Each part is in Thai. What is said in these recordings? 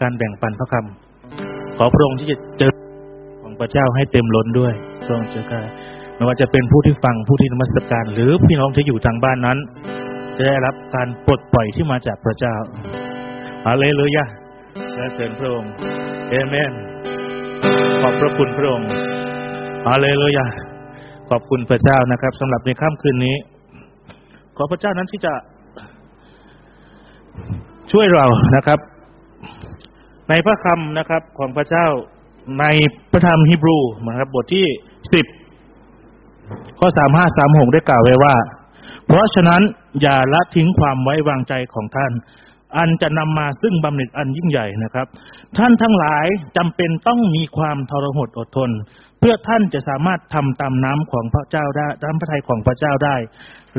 การแบ่งปันพระคำขอพระองค์ที่จะเจอของพระเจ้าให้เต็มล้นด้วยพระองค์เจ้าค่ะไม่ว่าจะเป็นผู้ที่ฟังผู้ที่นมัสการ หรือพี่น้องที่อยู่ทางบ้านนั้น จะได้รับการปลดปล่อยที่มาจากพระเจ้าอาเลลูยาและเสริญพระองค์เอเมน ขอบพระคุณพระองค์อาเลลูยาขอบคุณพระเจ้านะครับสำหรับในค่ำคืนนี้ ขอพระเจ้านั้นที่จะช่วยเรานะครับ ในพระคำนะครับของพระเจ้าในพระธรรมฮีบรูนะครับบทที่สิบข้อสามห้าสามหกได้กล่าวไว้ว่า เพราะฉะนั้นอย่าละทิ้งความไว้วางใจของท่าน อันจะนำมาซึ่งบำเหน็จอันยิ่งใหญ่นะครับ ท่านทั้งหลายจำเป็นต้องมีความทรหดอดทน เพื่อท่านจะสามารถทำตามน้ำของพระเจ้าได้น้ำพระทัยของพระเจ้าได้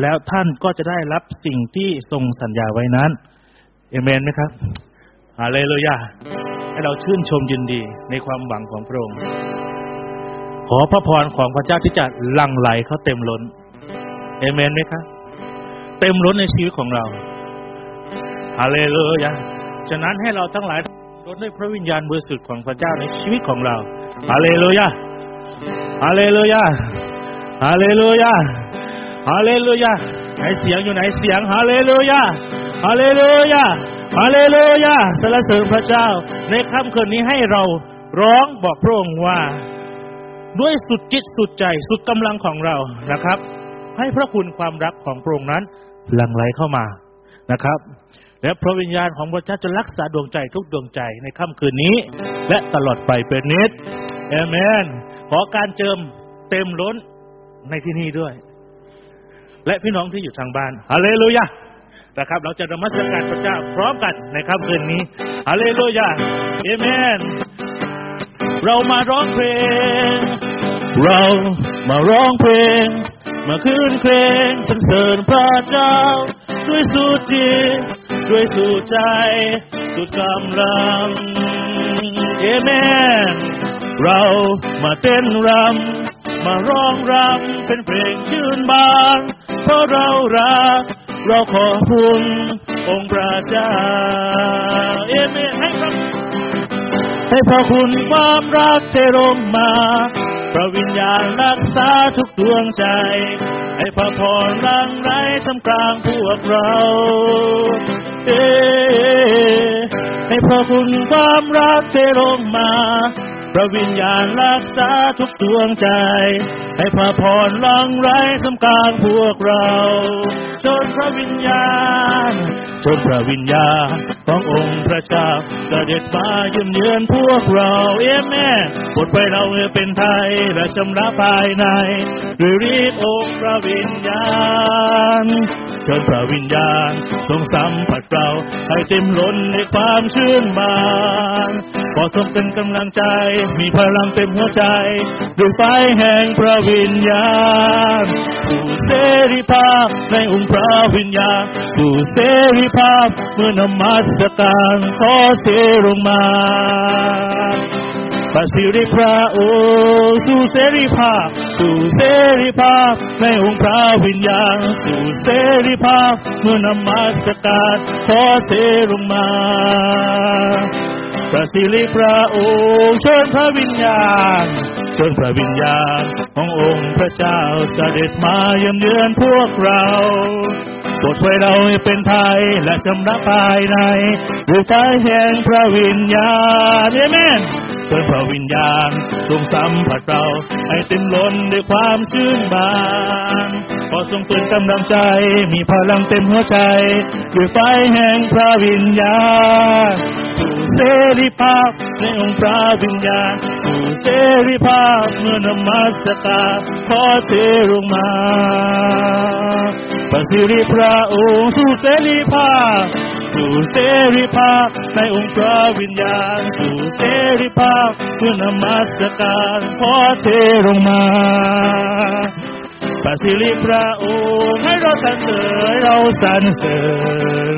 แล้วท่านก็จะได้รับสิ่งที่ทรงสัญญาไว้นั้นเอเมนไหมครับ ฮาเลลูยา ให้เราชื่นชมยินดีในความหวังของพระองค์ ขอพระพรของพระเจ้าที่จะลังไหลเขาเต็มล้น เอเมนไหมครับ เต็มล้นในชีวิตของเรา ฮาเลลูยา ฉะนั้นให้เราทั้งหลายล้นด้วยพระวิญญาณบริสุทธิ์ของพระเจ้าในชีวิตของเรา ฮาเลลูยา ฮาเลลูยา ฮาเลลูยา ฮาเลลูยา ไหนเสียงอยู่ไหนเสียง ฮาเลลูยา ฮาเลลูยา ฮาเลลูยาสรรเสริญพระเจ้า ในค่ำคืนนี้ให้เราร้องบอกพระองค์ว่า ด้วยสุดจิตสุดใจสุดกำลังของเรานะครับ ให้พระคุณความรักของพระองค์นั้นหลั่งไหลเข้ามานะครับ และพระวิญญาณของพระเจ้าจะรักษาดวงใจทุกดวงใจในค่ำคืนนี้ และตลอดไปเป็นนิดเอเมนขอการเจิมเต็มล้นในที่นี้ด้วย และพี่น้องที่อยู่ทางบ้านฮาเลลูยา นะครับ เราจะนมัสการพระเจ้าพร้อมกันในค่ำคืนนี้ฮาเลลูยาเอเมน เรามาร้องเพลง เรามาร้องเพลง มาคืนเพลงสรรเสริญพระเจ้า ด้วยสุดจิตด้วยสุดใจ สุดกำลังเอเมน เรามาเต้นรำมาร้องรำเป็นเพลงชื่นบานเพราะเรารัก เราขอบคุณองค์พระเจ้าเอเมนให้ครับให้พระคุณความรักเทลงมาพระวิญญาณรักษาทุกดวงใจ ให้พระพรลังไรทำกลางพวกเรา เอให้พระคุณความรักเทลงมา พระวิญญาณรักษาทุกดวงใจ ให้พระพรลังไรทำกลางพวกเราจนพระวิญญาณจนพระวิญญาณขององค์พระเจ้าเสด็จมาเยี่ยมเยือนพวกเราเอ้แม่บทไปเราเป็นไทยและชำระภายในด้วยฤทธิ์องค์พระวิญญาณจนพระวิญญาณทรงสัมผัสเราให้เต็มล้นในความชื่นบานขอทรงเป็นกำลังใจมีพลังเต็มหัวใจด้วยไฟแห่งพระวิญญาณสู่เสรีภาพในองค์พระวิญญาณสู่เสรีภาพเมื่อนมัสการขอเสลงมาพระสิริพระโอสู่เสรีภาพสู่เสรีภาพในองค์พระวิญญาณสู่เสรีภาพเมื่อนมัสการขอเสลงมา พระสิริพระองค์เชิญพระวิญญาณเชิญพระวิญญาณขององค์พระเจ้าเสด็จมาเยี่ยมเยือนพวกเราโปรดช่วยเราให้เป็นไทยและชำระภายในด้วยไฟแห่งพระวิญญาณเอเมน เชิญพระวิญญาณทรงสัมผัสเราให้เต็มล้นด้วยความชื่นบานขอทรงเตือนกำลังใจ มีพลังเต็มหัวใจด้วยไฟแห่งพระวิญญาณสู่เสรีภาพในองค์พระวิญญาณสู่เสรีภาพเมื่อนมัสการขอเทลงมาพระสิริพระองค์สู่เสรีภาพ สู่เสรีภาพในองค์พระวิญญาณ สู่เสรีภาพเมื่อนมัสการขอเทลงมาพระสิริพระองค์ให้เราสรรเสริญเราสรรเสริญ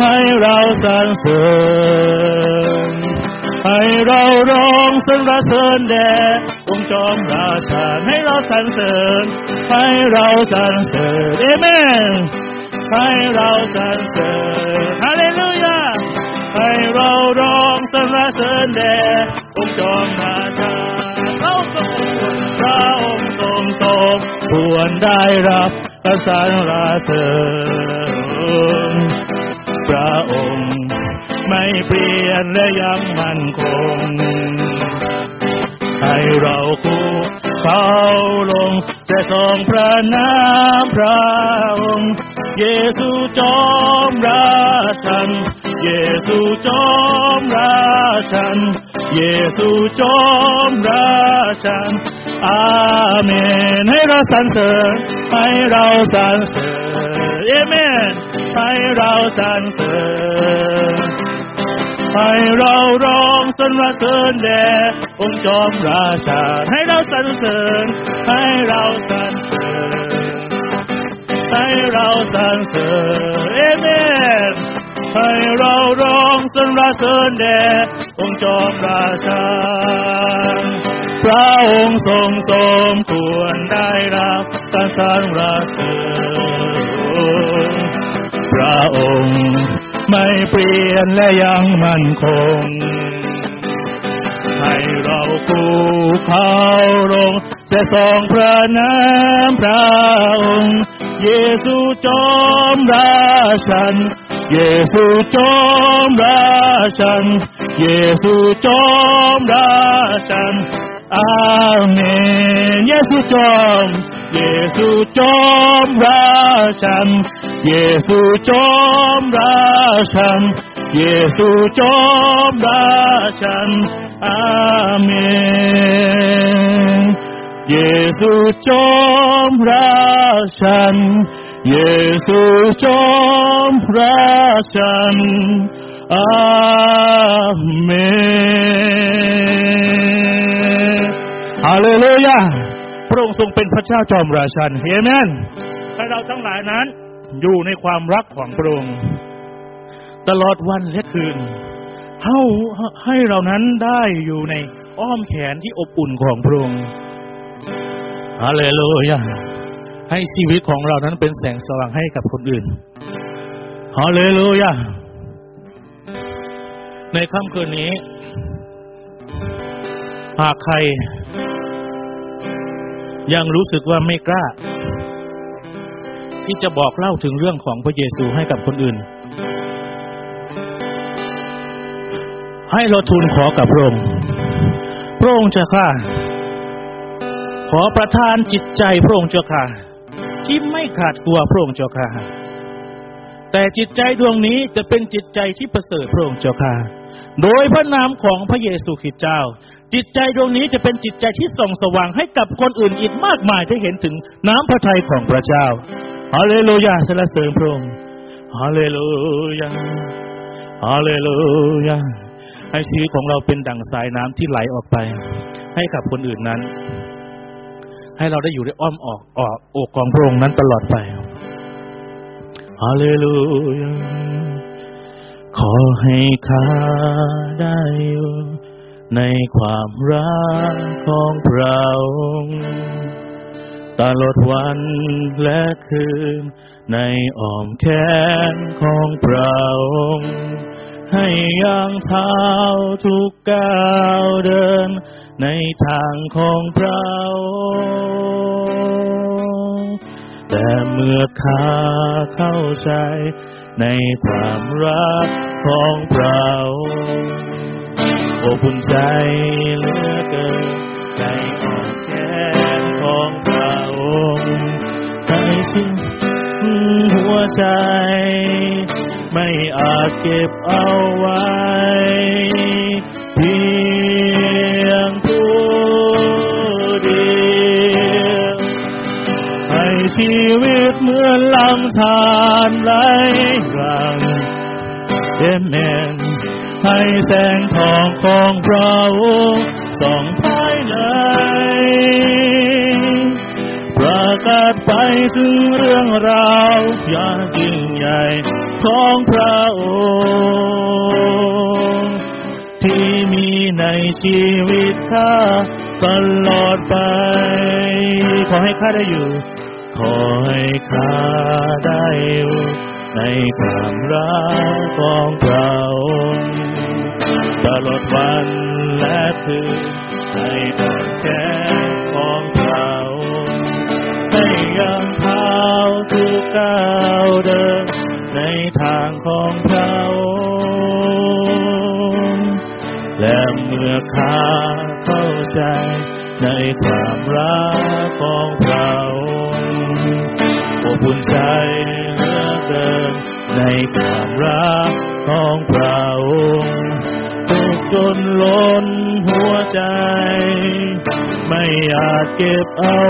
ให้เราสรรเสริญให้เราร้องสรรเสริญแด่องค์จอมราชาให้เราสรรเสริญให้เราสรรเสริญเอเมน ให้เราสรรเสริญฮาเลลูยาให้เราร้องสรรเสริญแด่องค์จอมราชาเราก็พระองค์ทรงทรงควรได้รับกสรรเสริญพระองค์ไม่เปลี่ยนและยังมั่นคง ให้เราคู่เขาลงแต่ทรงพระนามพระองค์เยซูจอมราชัน เยซูจอมราชัน เยซูจอมราชัน อาเมน ให้เราสรรเสริญ ให้เราสรรเสริญเอเมน ให้เราสรรเสริญ ให้เราร้องสรรเสริญแด่องค์จอมราชา ให้เราสรรเสริญ ให้เราสรรเสริญ ให้เราสรรเสริญเอเมนให้เราร้องสรรเสริญแด่องค์จอมราชา พระองค์ทรงสมควรได้รับการสรรเสริญพระองค์ ไม่เปลี่ยนและยังมั่นคง ให้เราคู่เขาลงจะทรงพระนามพระองค์เยซูจอมราชัน เยซูจอมราชัน เยซูจอมราชันอาเมนเยซูจอม เยซูจอมราชัน เยซูจอมราชัน เยซูจอมราชัน อาเมน เยซูจอมราชัน เยซูจอมราชัน อาเมนฮาเลลูยา พระองค์ทรงเป็นพระเจ้าจอมราชันเอเมนให้เราทั้งหลายนั้น อยู่ในความรักของพระองค์ตลอดวันและคืนเท่าให้เรานั้นได้อยู่ในอ้อมแขนที่อบอุ่นของพระองค์ฮาเลลูยาให้ชีวิตของเรานั้นเป็นแสงสว่างให้กับคนอื่นฮาเลลูยาในค่ำคืนนี้ หากใคร ยังรู้สึกว่าไม่กล้า ที่จะบอกเล่าถึงเรื่องของพระเยซูให้กับคนอื่น ให้เราทูลขอกับพระองค์ พระองค์เจ้าค่ะ ขอประทานจิตใจพระองค์เจ้าค่ะ ที่ไม่ขาดกลัวพระองค์เจ้าค่ะ แต่จิตใจดวงนี้จะเป็นจิตใจที่ประเสริฐพระองค์เจ้าค่ะ โดยพระนามของพระเยซูคริสต์เจ้าจิตใจดวงนี้จะเป็นจิตใจที่ส่องสว่างให้กับคนอื่นอีกมากมายที่เห็นถึงน้ำพระทัยของพระเจ้า ฮาเลลูยาสรรเสริญพระองค์ฮาเลลูยาฮาเลลูยาให้ชีวิตของเราเป็นดั่งสายน้ำที่ไหลออกไป ให้กับคนอื่นนั้น ให้เราได้อยู่ในอ้อมออกออกอกของพระองค์นั้นตลอดไปฮาเลลูยาขอให้ข้าได้อยู่ในความรักของพระองค์ ตลอดวันและคืน ในอ้อมแขนของพระองค์ให้ย่างเท้าทุกก้าวเดิน ในทางของพระองค์แต่เมื่อข้าเข้าใจ ในความรักของพระองค์อ้คุณใจ ใจ ไม่อาจเก็บเอาไว้ เพียงผู้เดียวให้ชีวิตเหมือนลำธาร ได้อยู่ ขอให้ข้าได้อยู่ในความรักของเราตลอดวันและคืนในดวงแก้วของเราให้ยังเท้าทุกก้าวเดินในทางของเราและเมื่อข้าเข้าใจในความรักของเรา อุ่นใจเหลือเกินในความรักของพระองค์ตกจนล้นหัวใจ ไม่อาจเก็บเอา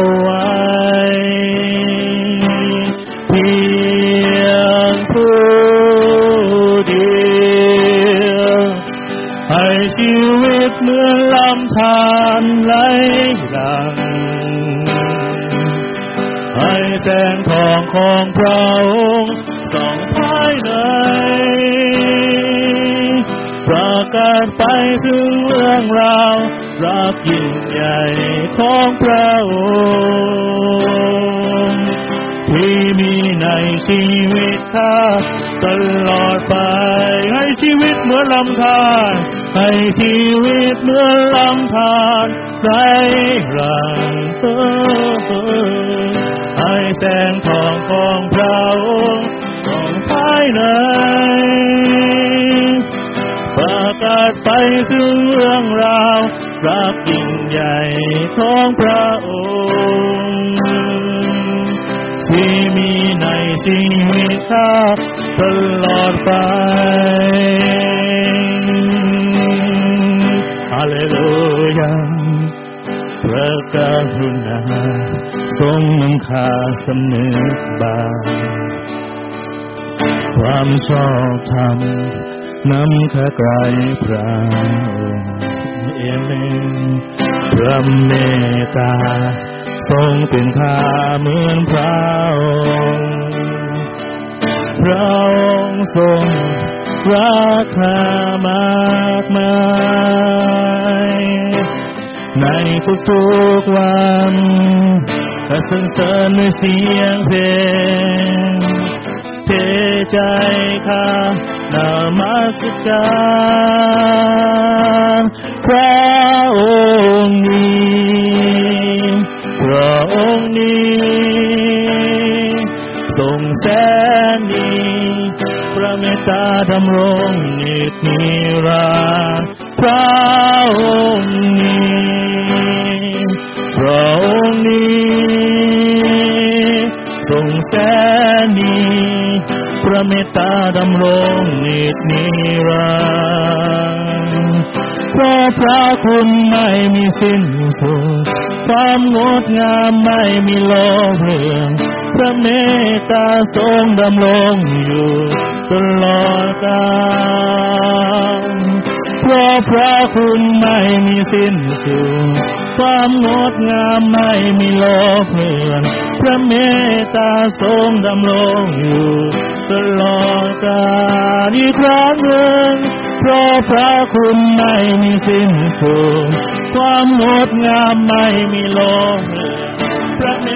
ของพระองค์ที่มีในชีวิตข้าตลอดไป ให้ชีวิตเหมือนลำธารให้ชีวิตเหมือนลำธารไหลหลังเอ่ยให้แสงทองของพระองค์ส่องภายในประกาศไปถึงเรื่องราว ของพระองค์ที่มีในชีวิตข้าตลอดไปฮาเลลูยาพระกรุณาทรงนำข้าสำนึกบาปความชอบธรรมนำข้าไกลพระองค์เอเมน พระเมตตา ทรงเป็นข้าเหมือนพระองค์พระองค์ทรงรักข้ามากมายในทุกๆวันข้าสรรเสริญด้วยเสียงเพลงเทใจข้านมัสการ ระองค์นี้พระองค์นี้ทรงแสนดีพระเมตตาดำรงนิจนิรันดร์พระองค์นี้พระองค์นี้ทรงแสนดีพระเมตตาดำรงนิจนิรันดร์ เพราะพระคุณไม่มีสิ้นสุดความงดงามไม่มีโลภเรื่องพระเมตตาทรงดำรงอยู่ตลอดกาลเพราะพระคุณไม่มีสิ้นสุดความงดงามไม่มีโลภเรื่องพระเมตตาทรงดำรงอยู่ตลอดกาลอีกครั้งหนึ่ง เพราะพระคุณไม่มีสิ้นสุดความงดงามไม่มีลภเลือพระเม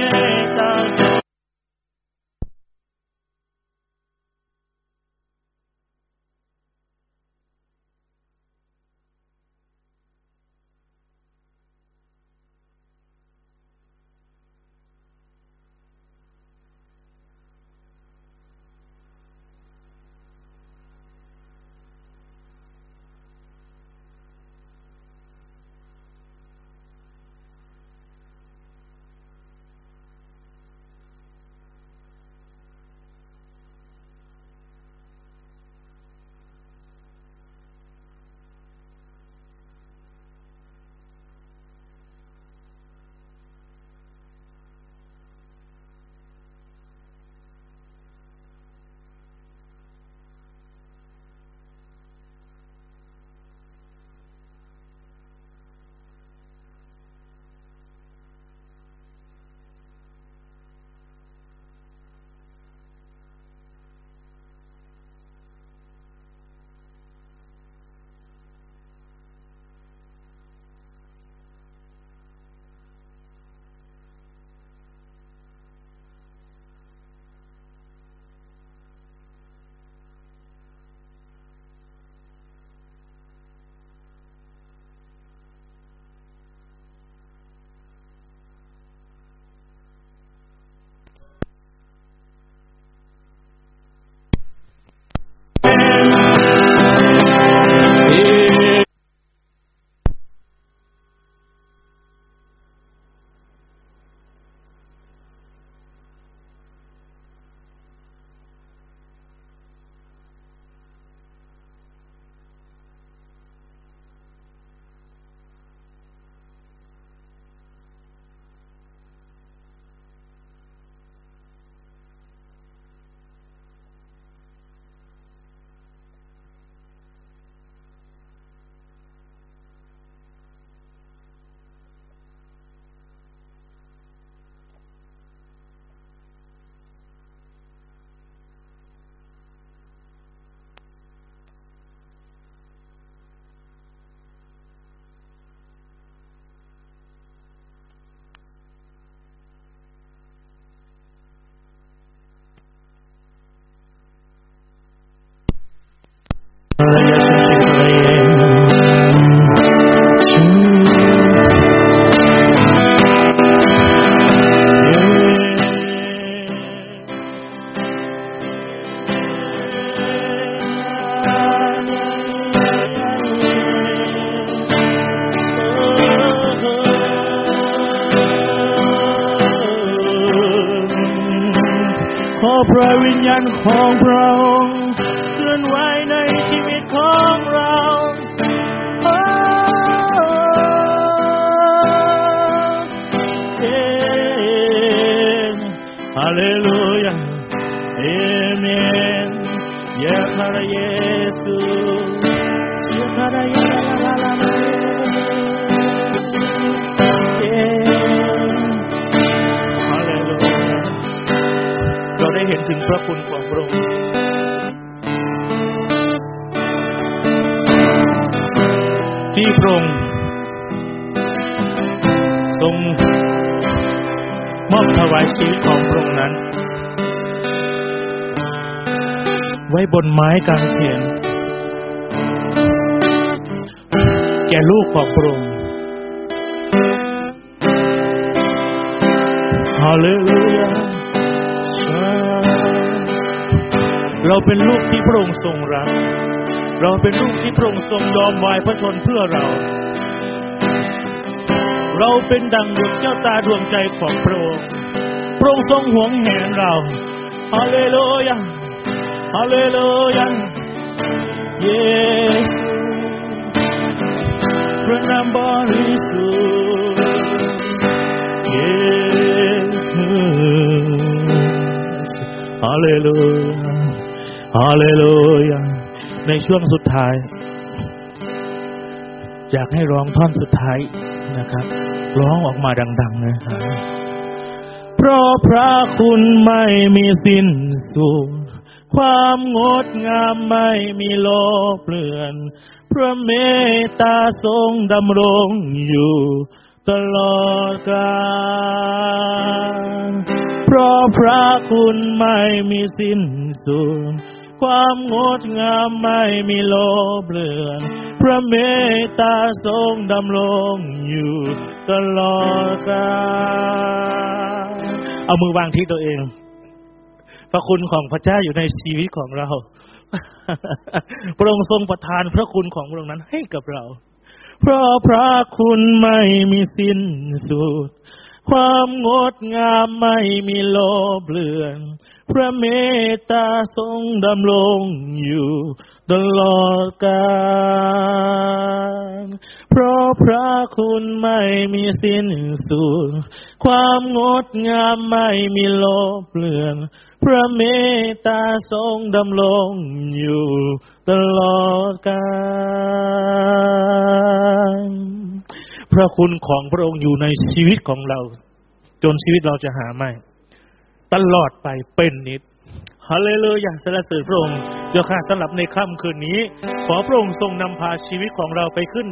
ถึงพระคุณของพระองค์ที่พระองค์ทรงมอบถวายชีวิตของพระองค์นั้น ไว้บนไม้กางเขนแก่ลูกของพระองค์ฮาเลลู เราเป็นลูกที่พระองค์ทรงรัก เราเป็นลูกที่พระองค์ทรงยอมวายพระชนเพื่อเรา เราเป็นดังดวงเจ้าตาดวงใจของพระองค์ พระองค์ทรงหวงแหนเราฮาเลลูยาฮาเลลูยาเยซูพระนามบริสุทธิ์เยซูฮาเลลู ฮาเลลูยาในช่วงสุดท้าย อยากให้ร้องท่อนสุดท้ายนะครับ ร้องออกมาดัง ๆ นะครับ เพราะพระคุณไม่มีสิ้นสุดความงดงามไม่มีโลกเปลือน พระเมตตาทรงดำรงอยู่ตลอดกาลเพราะพระคุณไม่มีสิ้นสุด ความงดงามไม่มีโลภเลือน พระเมตตาทรงดำรงอยู่ตลอดกาลเอามือวางที่ตัวเอง พระคุณของพระเจ้าอยู่ในชีวิตของเรา พระองค์ทรงประทานพระคุณของพระองค์นั้นให้กับเรา เพราะพระคุณไม่มีสิ้นสุด ความงดงามไม่มีโลภเลือน พระเมตตาทรงดำรงอยู่ตลอดกาลเพราะพระคุณไม่มีสิ้นสุด ความงดงามไม่มีโลภเลือน พระเมตตาทรงดำรงอยู่ตลอดกาลพระคุณของพระองค์อยู่ในชีวิตของเรา จนชีวิตเราจะหาไม่ ตลอดไปเป็นนิดฮาเลลูยาสรรเสริญพระองค์เจ้าค่ะสำหรับในค่ำคืนนี้ ขอพระองค์ทรงนำพาชีวิตของเราไปขึ้น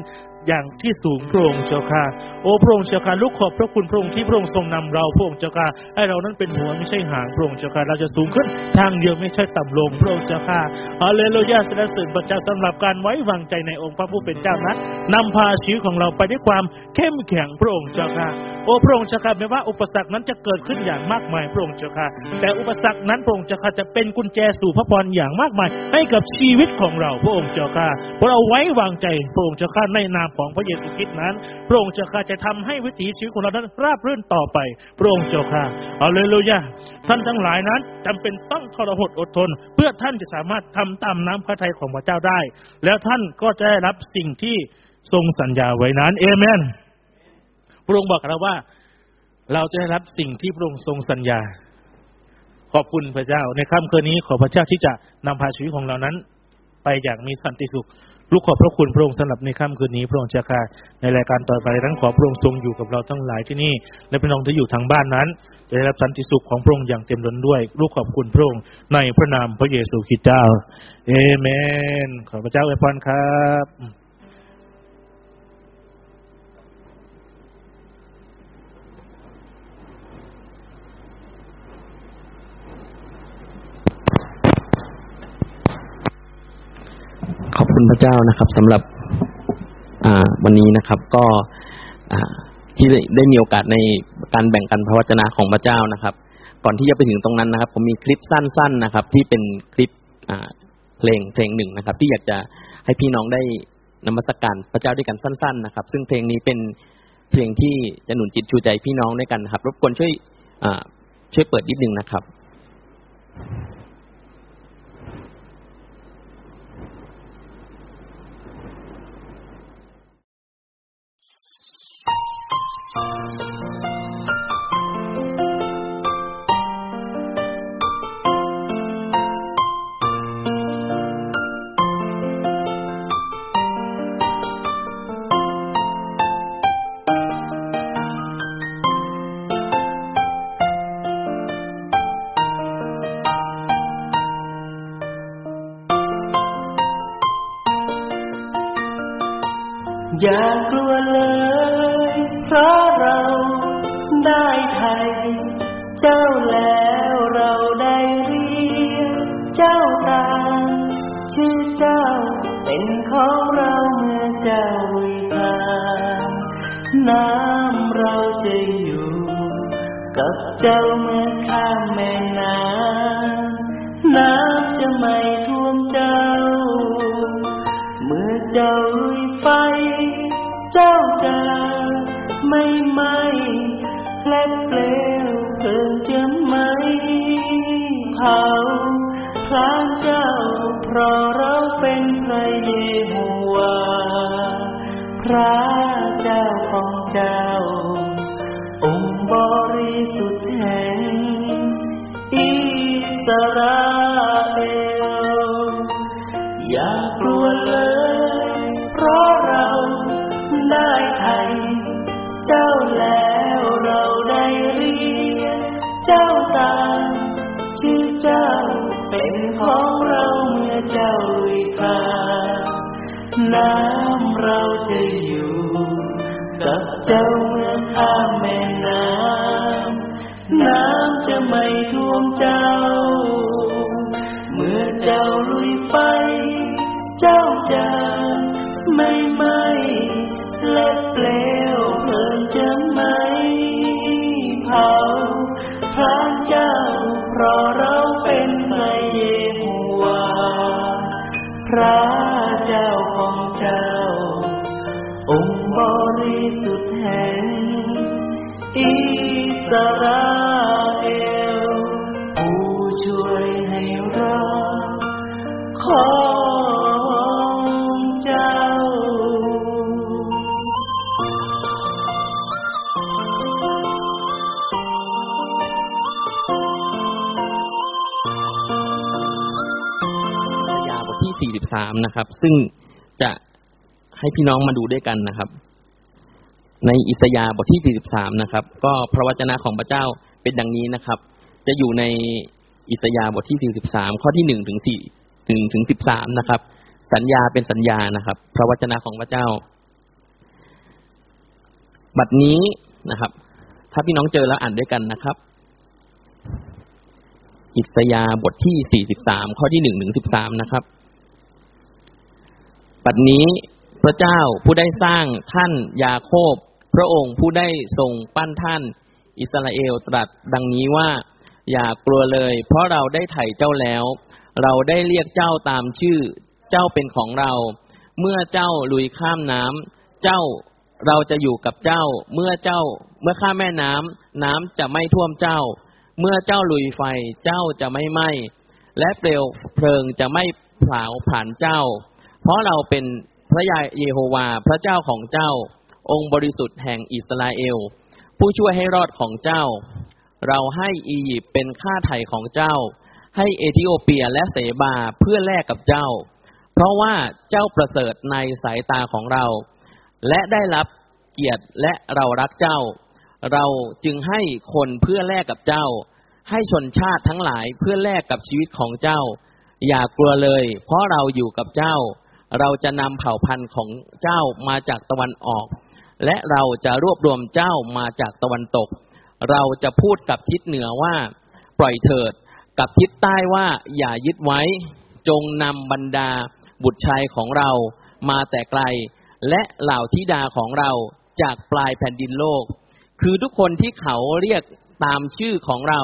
อย่างที่สูงพระองค์เจ้าค่ะ โอ้พระองค์เจ้าค่ะลูกขอบพระคุณพระองค์ที่พระองค์ทรงนำเราพระองค์เจ้าค่ะให้เรานั้นเป็นหัวไม่ใช่หางพระองค์เจ้าค่ะเราจะสูงขึ้นทางเดียวไม่ใช่ต่ำลงพระองค์เจ้าค่ะฮาเลลูยาสรรเสริญพระเจ้าสำหรับการไว้วางใจในองค์พระผู้เป็นเจ้านั้นำพาชีวิตของเราไปด้วยความเข้มแข็งพระองค์เจ้าค่ะ โอ้พระองค์เจ้าค่ะไม่ว่าอุปสรรคนั้นจะเกิดขึ้นอย่างมากมายพระองค์เจ้าค่ะ แต่อุปสรรคนั้นพระองค์เจ้าค่ะจะเป็นกุญแจสู่พระพรอย่างมากมายให้กับชีวิตของเราพระองค์เจ้าค่ะเพราะเราไว้วางใจพระองค์เจ้าค่ะในนามของพระเยซูคริสต์นั้นพระองค์เจ้าค่ะจะทำให้วิถีชีวิตของเรานั้นราบรื่นต่อไปพระองค์เจ้าค่ะเอาเลยลูยาท่านทั้งหลายนั้นจำเป็นต้องทรหดอดทน เพื่อท่านจะสามารถทำตามน้ำพระทัยของพระเจ้าได้ แล้วท่านก็จะได้รับสิ่งที่ทรงสัญญาไว้นั้นเอเมนพระองค์บอกเราว่า เราจะได้รับสิ่งที่พระองค์ทรงสัญญา ขอบคุณพระเจ้า ในค่ำคืนนี้ขอพระเจ้าที่จะนำพาชีวิตของเรานั้น ไปอย่างมีสันติสุข ลูกขอบพระคุณพระองค์สำหรับในค่ำคืนนี้พระองค์เจ้าค่ะในรายการต่อไปนั้นขอพระองค์ทรงอยู่กับเราทั้งหลายที่นี่ และพี่น้องที่อยู่ทางบ้านนั้นจะได้รับสันติสุขของพระองค์อย่างเต็มล้นด้วย ลูกขอบคุณพระองค์ในพระนามพระเยซูคริสต์เจ้าเอเมน ขอพระเจ้าอวยพรครับ คุณพระเจ้านะครับสำหรับอ่าวันนี้นะครับ ก็ที่ได้มีโอกาสในการแบ่งกันพระวจนะของพระเจ้านะครับ ก่อนที่จะไปถึงตรงนั้นนะครับ ผมมีคลิปสั้นๆนะครับ ที่เป็นคลิปอ่าเพลงเพลงหนึ่งนะครับ ที่อยากจะให้พี่น้องได้นมัสกการพระเจ้าด้วยกันสั้น ๆ นะครับ ซึ่งเพลงนี้เป็นเพลงที่จะหนุนจิตชูใจพี่น้องด้วยกันครับ รบกวนช่วยอ่าช่วยเปิดนิดนึงนะครับ อย่ากลัว เพราะเราได้ไทย เจ้าแล้วเราได้เรียกเจ้าตา ชื่อเจ้าเป็นของเราเมื่อเจ้าลุยทางน้ำเราจะอยู่ กับเจ้าเมื่อข้ามแม่น้ำน้ำจะไม่ท่วมเจ้า เมื่อเจ้า ไม่ไหมและเปลวเพลิงจะไม่เผาพลานเจ้าเพราะเราเป็นพรเยโฮวาพระ กับเจ้าเมื่อ 43นะครับ ซึ่งจะให้พี่น้องมาดูด้วยกันนะครับ ในอิสยาห์บทที่ 43 นะครับ ก็พระวจนะของพระเจ้าเป็นดังนี้นะครับ จะอยู่ในอิสยาห์บทที่ 43 ข้อที่1ถึง4ถึงถึง 13 นะครับ สัญญาเป็นสัญญานะครับ พระวจนะของพระเจ้า บัดนี้นะครับ ถ้าพี่น้องเจอแล้วอ่านด้วยกันนะครับอิสยาห์บทที่ 43 ข้อที่ 1 ถึง 13 นะครับ ปัดนี้พระเจ้าผู้ได้สร้างท่านยาโคบ พระองค์ผู้ได้ทรงปั้นท่าน อิสราเอลตรัสดังนี้ว่า อย่ากลัวเลย เพราะเราได้ไถ่เจ้าแล้ว เราได้เรียกเจ้าตามชื่อ เจ้าเป็นของเรา เมื่อเจ้าลุยข้ามน้ำเจ้าเราจะอยู่กับเจ้า เมื่อเจ้า เมื่อข้ามแม่น้ำน้ำจะไม่ท่วมเจ้า เมื่อเจ้าลุยไฟเจ้าจะไม่ไหม้และเปลวเพลิงจะไม่เผาผ่านเจ้า เพราะเราเป็นพระยาเยโฮวา พระเจ้าของเจ้า องค์บริสุทธิ์แห่งอิสราเอล ผู้ช่วยให้รอดของเจ้า เราให้อียิปต์เป็นค่าไถ่ของเจ้า ให้เอธิโอเปียและเสบาเพื่อแลกกับเจ้า เพราะว่าเจ้าประเสริฐในสายตาของเรา และได้รับเกียรติและเรารักเจ้า เราจึงให้คนเพื่อแลกกับเจ้า ให้ชนชาติทั้งหลายเพื่อแลกกับชีวิตของเจ้า อย่ากลัวเลย เพราะเราอยู่กับเจ้า เราจะนำเผ่าพันธุ์ของเจ้ามาจากตะวันออก และเราจะรวบรวมเจ้ามาจากตะวันตก เราจะพูดกับทิศเหนือว่า ปล่อยเถิด กับทิศใต้ว่าอย่ายึดไว้ จงนำบรรดาบุตรชายของเรามาแต่ไกล และเหล่าธิดาของเราจากปลายแผ่นดินโลก คือทุกคนที่เขาเรียกตามชื่อของเรา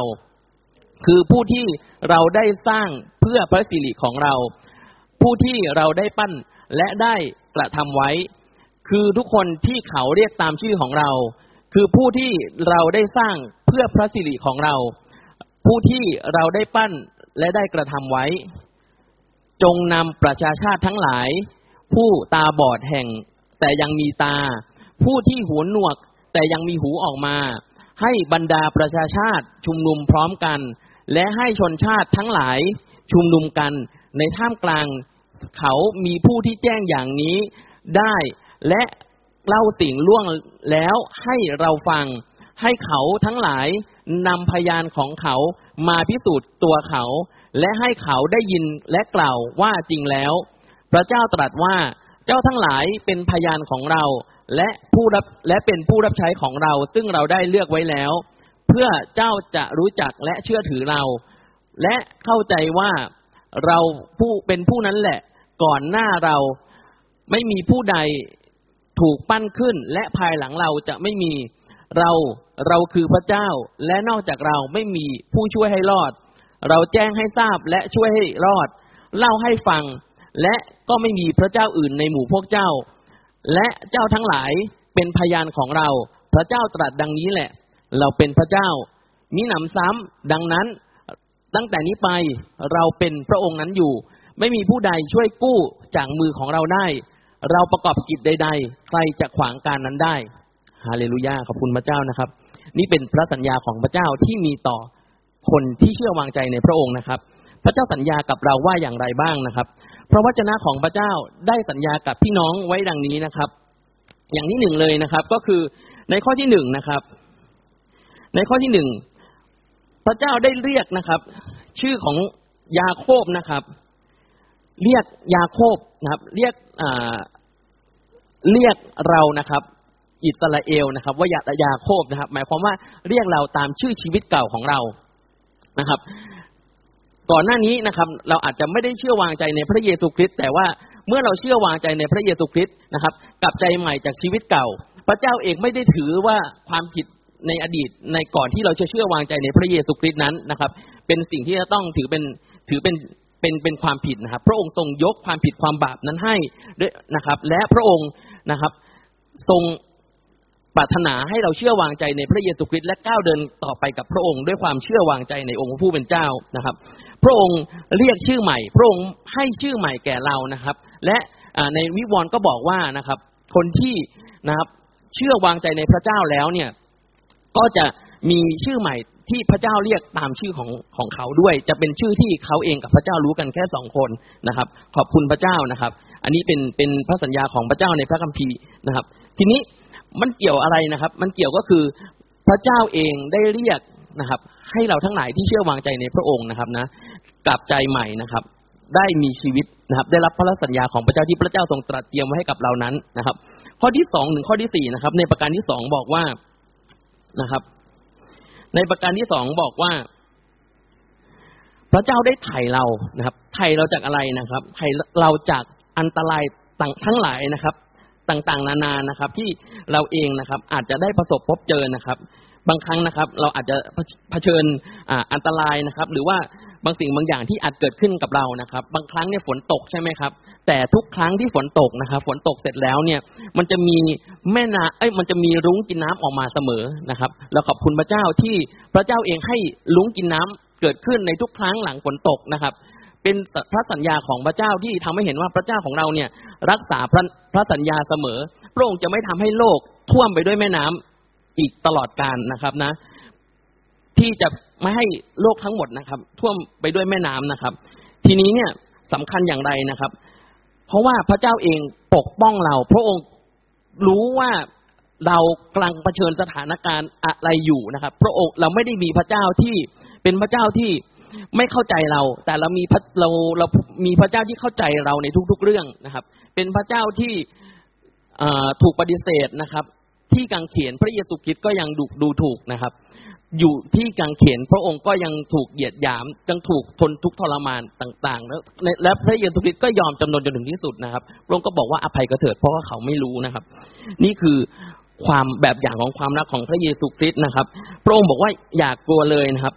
คือผู้ที่เราได้สร้างเพื่อพระสิริของเรา ผู้ที่เราได้ปั้นและได้กระทำไว้ คือทุกคนที่เขาเรียกตามชื่อของเรา คือผู้ที่เราได้สร้างเพื่อพระสิริของเรา ผู้ที่เราได้ปั้นและได้กระทำไว้ จงนำประชาชาติทั้งหลาย ผู้ตาบอดแห่ง แต่ยังมีตา ผู้ที่หูหนวก แต่ยังมีหูออกมา ให้บรรดาประชาชาติชุมนุมพร้อมกัน และให้ชนชาติทั้งหลายชุมนุมกัน ในท่ามกลางเขามีผู้ที่แจ้งอย่างนี้ได้และเล่าสิ่งล่วงแล้วให้เราฟัง ให้เขาทั้งหลายนำพยานของเขามาพิสูจน์ตัวเขา และให้เขาได้ยินและกล่าวว่าจริงแล้ว พระเจ้าตรัสว่าเจ้าทั้งหลายเป็นพยานของเรา และผู้รับและเป็นผู้รับใช้ของเรา ซึ่งเราได้เลือกไว้แล้ว เพื่อเจ้าจะรู้จักและเชื่อถือเรา และเข้าใจว่า เราผู้เป็นผู้นั้นแหละ ก่อนหน้าเราไม่มีผู้ใดถูกปั้นขึ้น และภายหลังเราจะไม่มีเราเราคือพระเจ้า และนอกจากเราไม่มีผู้ช่วยให้รอด เราแจ้งให้ทราบและช่วยให้รอด เล่าให้ฟัง และก็ไม่มีพระเจ้าอื่นในหมู่พวกเจ้า และเจ้าทั้งหลายเป็นพยานของเรา พระเจ้าตรัสดังนี้แหละ เราเป็นพระเจ้ามีหนำซ้ำดังนั้น ตั้งแต่นี้ไปเราเป็นพระองค์นั้นอยู่ ไม่มีผู้ใดช่วยกู้จากมือของเราได้ เราประกอบกิจใด ๆ ใครจะขวางการนั้นได้ฮาเลลูยาขอบคุณพระเจ้านะครับ นี่เป็นพระสัญญาของพระเจ้าที่มีต่อคนที่เชื่อวางใจในพระองค์นะครับ พระเจ้าสัญญากับเราว่าอย่างไรบ้างนะครับ พระวจนะของพระเจ้าได้สัญญากับพี่น้องไว้ดังนี้นะครับ อย่างที่หนึ่งเลยนะครับก็คือในข้อที่หนึ่งนะครับ ในข้อที่หนึ่ง ระเจ้าได้เรียกนะครับ ชื่อของยาโคบนะครับ เรียกยาโคบนะครับ เรียกเรียกเรานะครับ อิสราเอลนะครับ ว่ายายาโคบนะครับ หมายความว่าเรียกเราตามชื่อชีวิตเก่าของเรานะครับ ก่อนหน้านี้นะครับ เราอาจจะไม่ได้เชื่อวางใจในพระเยซูคริสต์แต่ว่าเมื่อเราเชื่อวางใจในพระเยซูคริสต์นะครับ กลับใจใหม่จากชีวิตเก่า พระเจ้าเองไม่ได้ถือว่าความผิด ในอดีตในก่อนที่เราจะเชื่อวางใจในพระเยซูคริสต์นั้นนะครับ เป็นสิ่งที่จะต้องถือเป็นถือเป็นเป็นเป็นความผิดนะครับ พระองค์ทรงยกความผิดความบาปนั้นให้ด้วยนะครับ และพระองค์นะครับทรงปรารถนาให้เราเชื่อวางใจในพระเยซูคริสต์และก้าวเดินต่อไปกับพระองค์ด้วยความเชื่อวางใจในองค์ผู้เป็นเจ้านะครับ พระองค์เรียกชื่อใหม่ พระองค์ให้ชื่อใหม่แก่เรานะครับ และในวิวรณ์ก็บอกว่านะครับ คนที่นะครับเชื่อวางใจในพระเจ้าแล้วเนี่ย ก็จะมีชื่อใหม่ที่พระเจ้าเรียกตามชื่อของของเขาด้วย จะเป็นชื่อที่เขาเองกับพระเจ้ารู้กันแค่สองคนนะครับ ขอบคุณพระเจ้านะครับ อันนี้เป็นเป็นพระสัญญาของพระเจ้าในพระคัมภีร์นะครับ ทีนี้มันเกี่ยวอะไรนะครับ มันเกี่ยวก็คือพระเจ้าเองได้เรียกนะครับ ให้เราทั้งหลายที่เชื่อวางใจในพระองค์นะครับนะกลับใจใหม่นะครับ ได้มีชีวิตนะครับ ได้รับพระสัญญาของพระเจ้าที่พระเจ้าทรงตรัสเตรียมไว้ให้กับเรานั้นนะครับ ข้อที่สองถึงข้อที่สี่นะครับ ในประการที่สองบอกว่า นะครับ ในประการที่สองบอกว่า พระเจ้าได้ไถ่เรานะครับ ไถ่เราจากอะไรนะครับ ไถ่เราจากอันตรายต่างทั้งหลายนะครับ ต่างๆ นานานะครับ ที่เราเองนะครับ อาจจะได้ประสบพบเจอนะครับ บางครั้งนะครับ เราอาจจะเผชิญอันตรายนะครับ หรือว่า บางสิ่งบางอย่างที่อาจเกิดขึ้นกับเรานะครับ บางครั้งเนี่ยฝนตกใช่ไหมครับ แต่ทุกครั้งที่ฝนตกนะครับ ฝนตกเสร็จแล้วเนี่ย มันจะมีแม่นาเอ้ยมันจะมีรุ้งกินน้ำออกมาเสมอนะครับ เราขอบคุณพระเจ้าที่พระเจ้าเองให้รุ้งกินน้ำเกิดขึ้นในทุกครั้งหลังฝนตกนะครับ เป็นพระสัญญาของพระเจ้าที่ทำให้เห็นว่าพระเจ้าของเราเนี่ยรักษาพระพระสัญญาเสมอ พระองค์จะไม่ทำให้โลกท่วมไปด้วยแม่น้ำอีกตลอดกาลนะครับนะ ที่จะ ไม่ให้โลกทั้งหมดนะครับ ท่วมไปด้วยแม่น้ำนะครับ ทีนี้เนี่ยสำคัญอย่างไรนะครับ เพราะว่าพระเจ้าเองปกป้องเรา พระองค์รู้ว่าเรากำลังเผชิญสถานการณ์อะไรอยู่นะครับ พระองค์เราไม่ได้มีพระเจ้าที่เป็นพระเจ้าที่ไม่เข้าใจเรา แต่เรามีพระเราเรามีพระเจ้าที่เข้าใจเราในทุก ๆ เรื่องนะครับ เป็นพระเจ้าที่ถูกปฏิเสธนะครับ ที่กังเขนพระเยซูคริสต์ก็ยังดูดูถูกนะครับ อยู่ที่กังเขนพระองค์ก็ยังถูกเหยียดหยามยังถูกทนทุกทรมานต่างๆ แล้วและพระเยซูคริสต์ก็ยอมจำนนจนถึงที่สุดนะครับพระองค์ก็บอกว่าอภัยกระเถิดเพราะว่าเขาไม่รู้นะครับ นี่คือความแบบอย่างของความรักของพระเยซูคริสต์นะครับ พระองค์บอกว่าอย่ากกลัวเลยนะครับ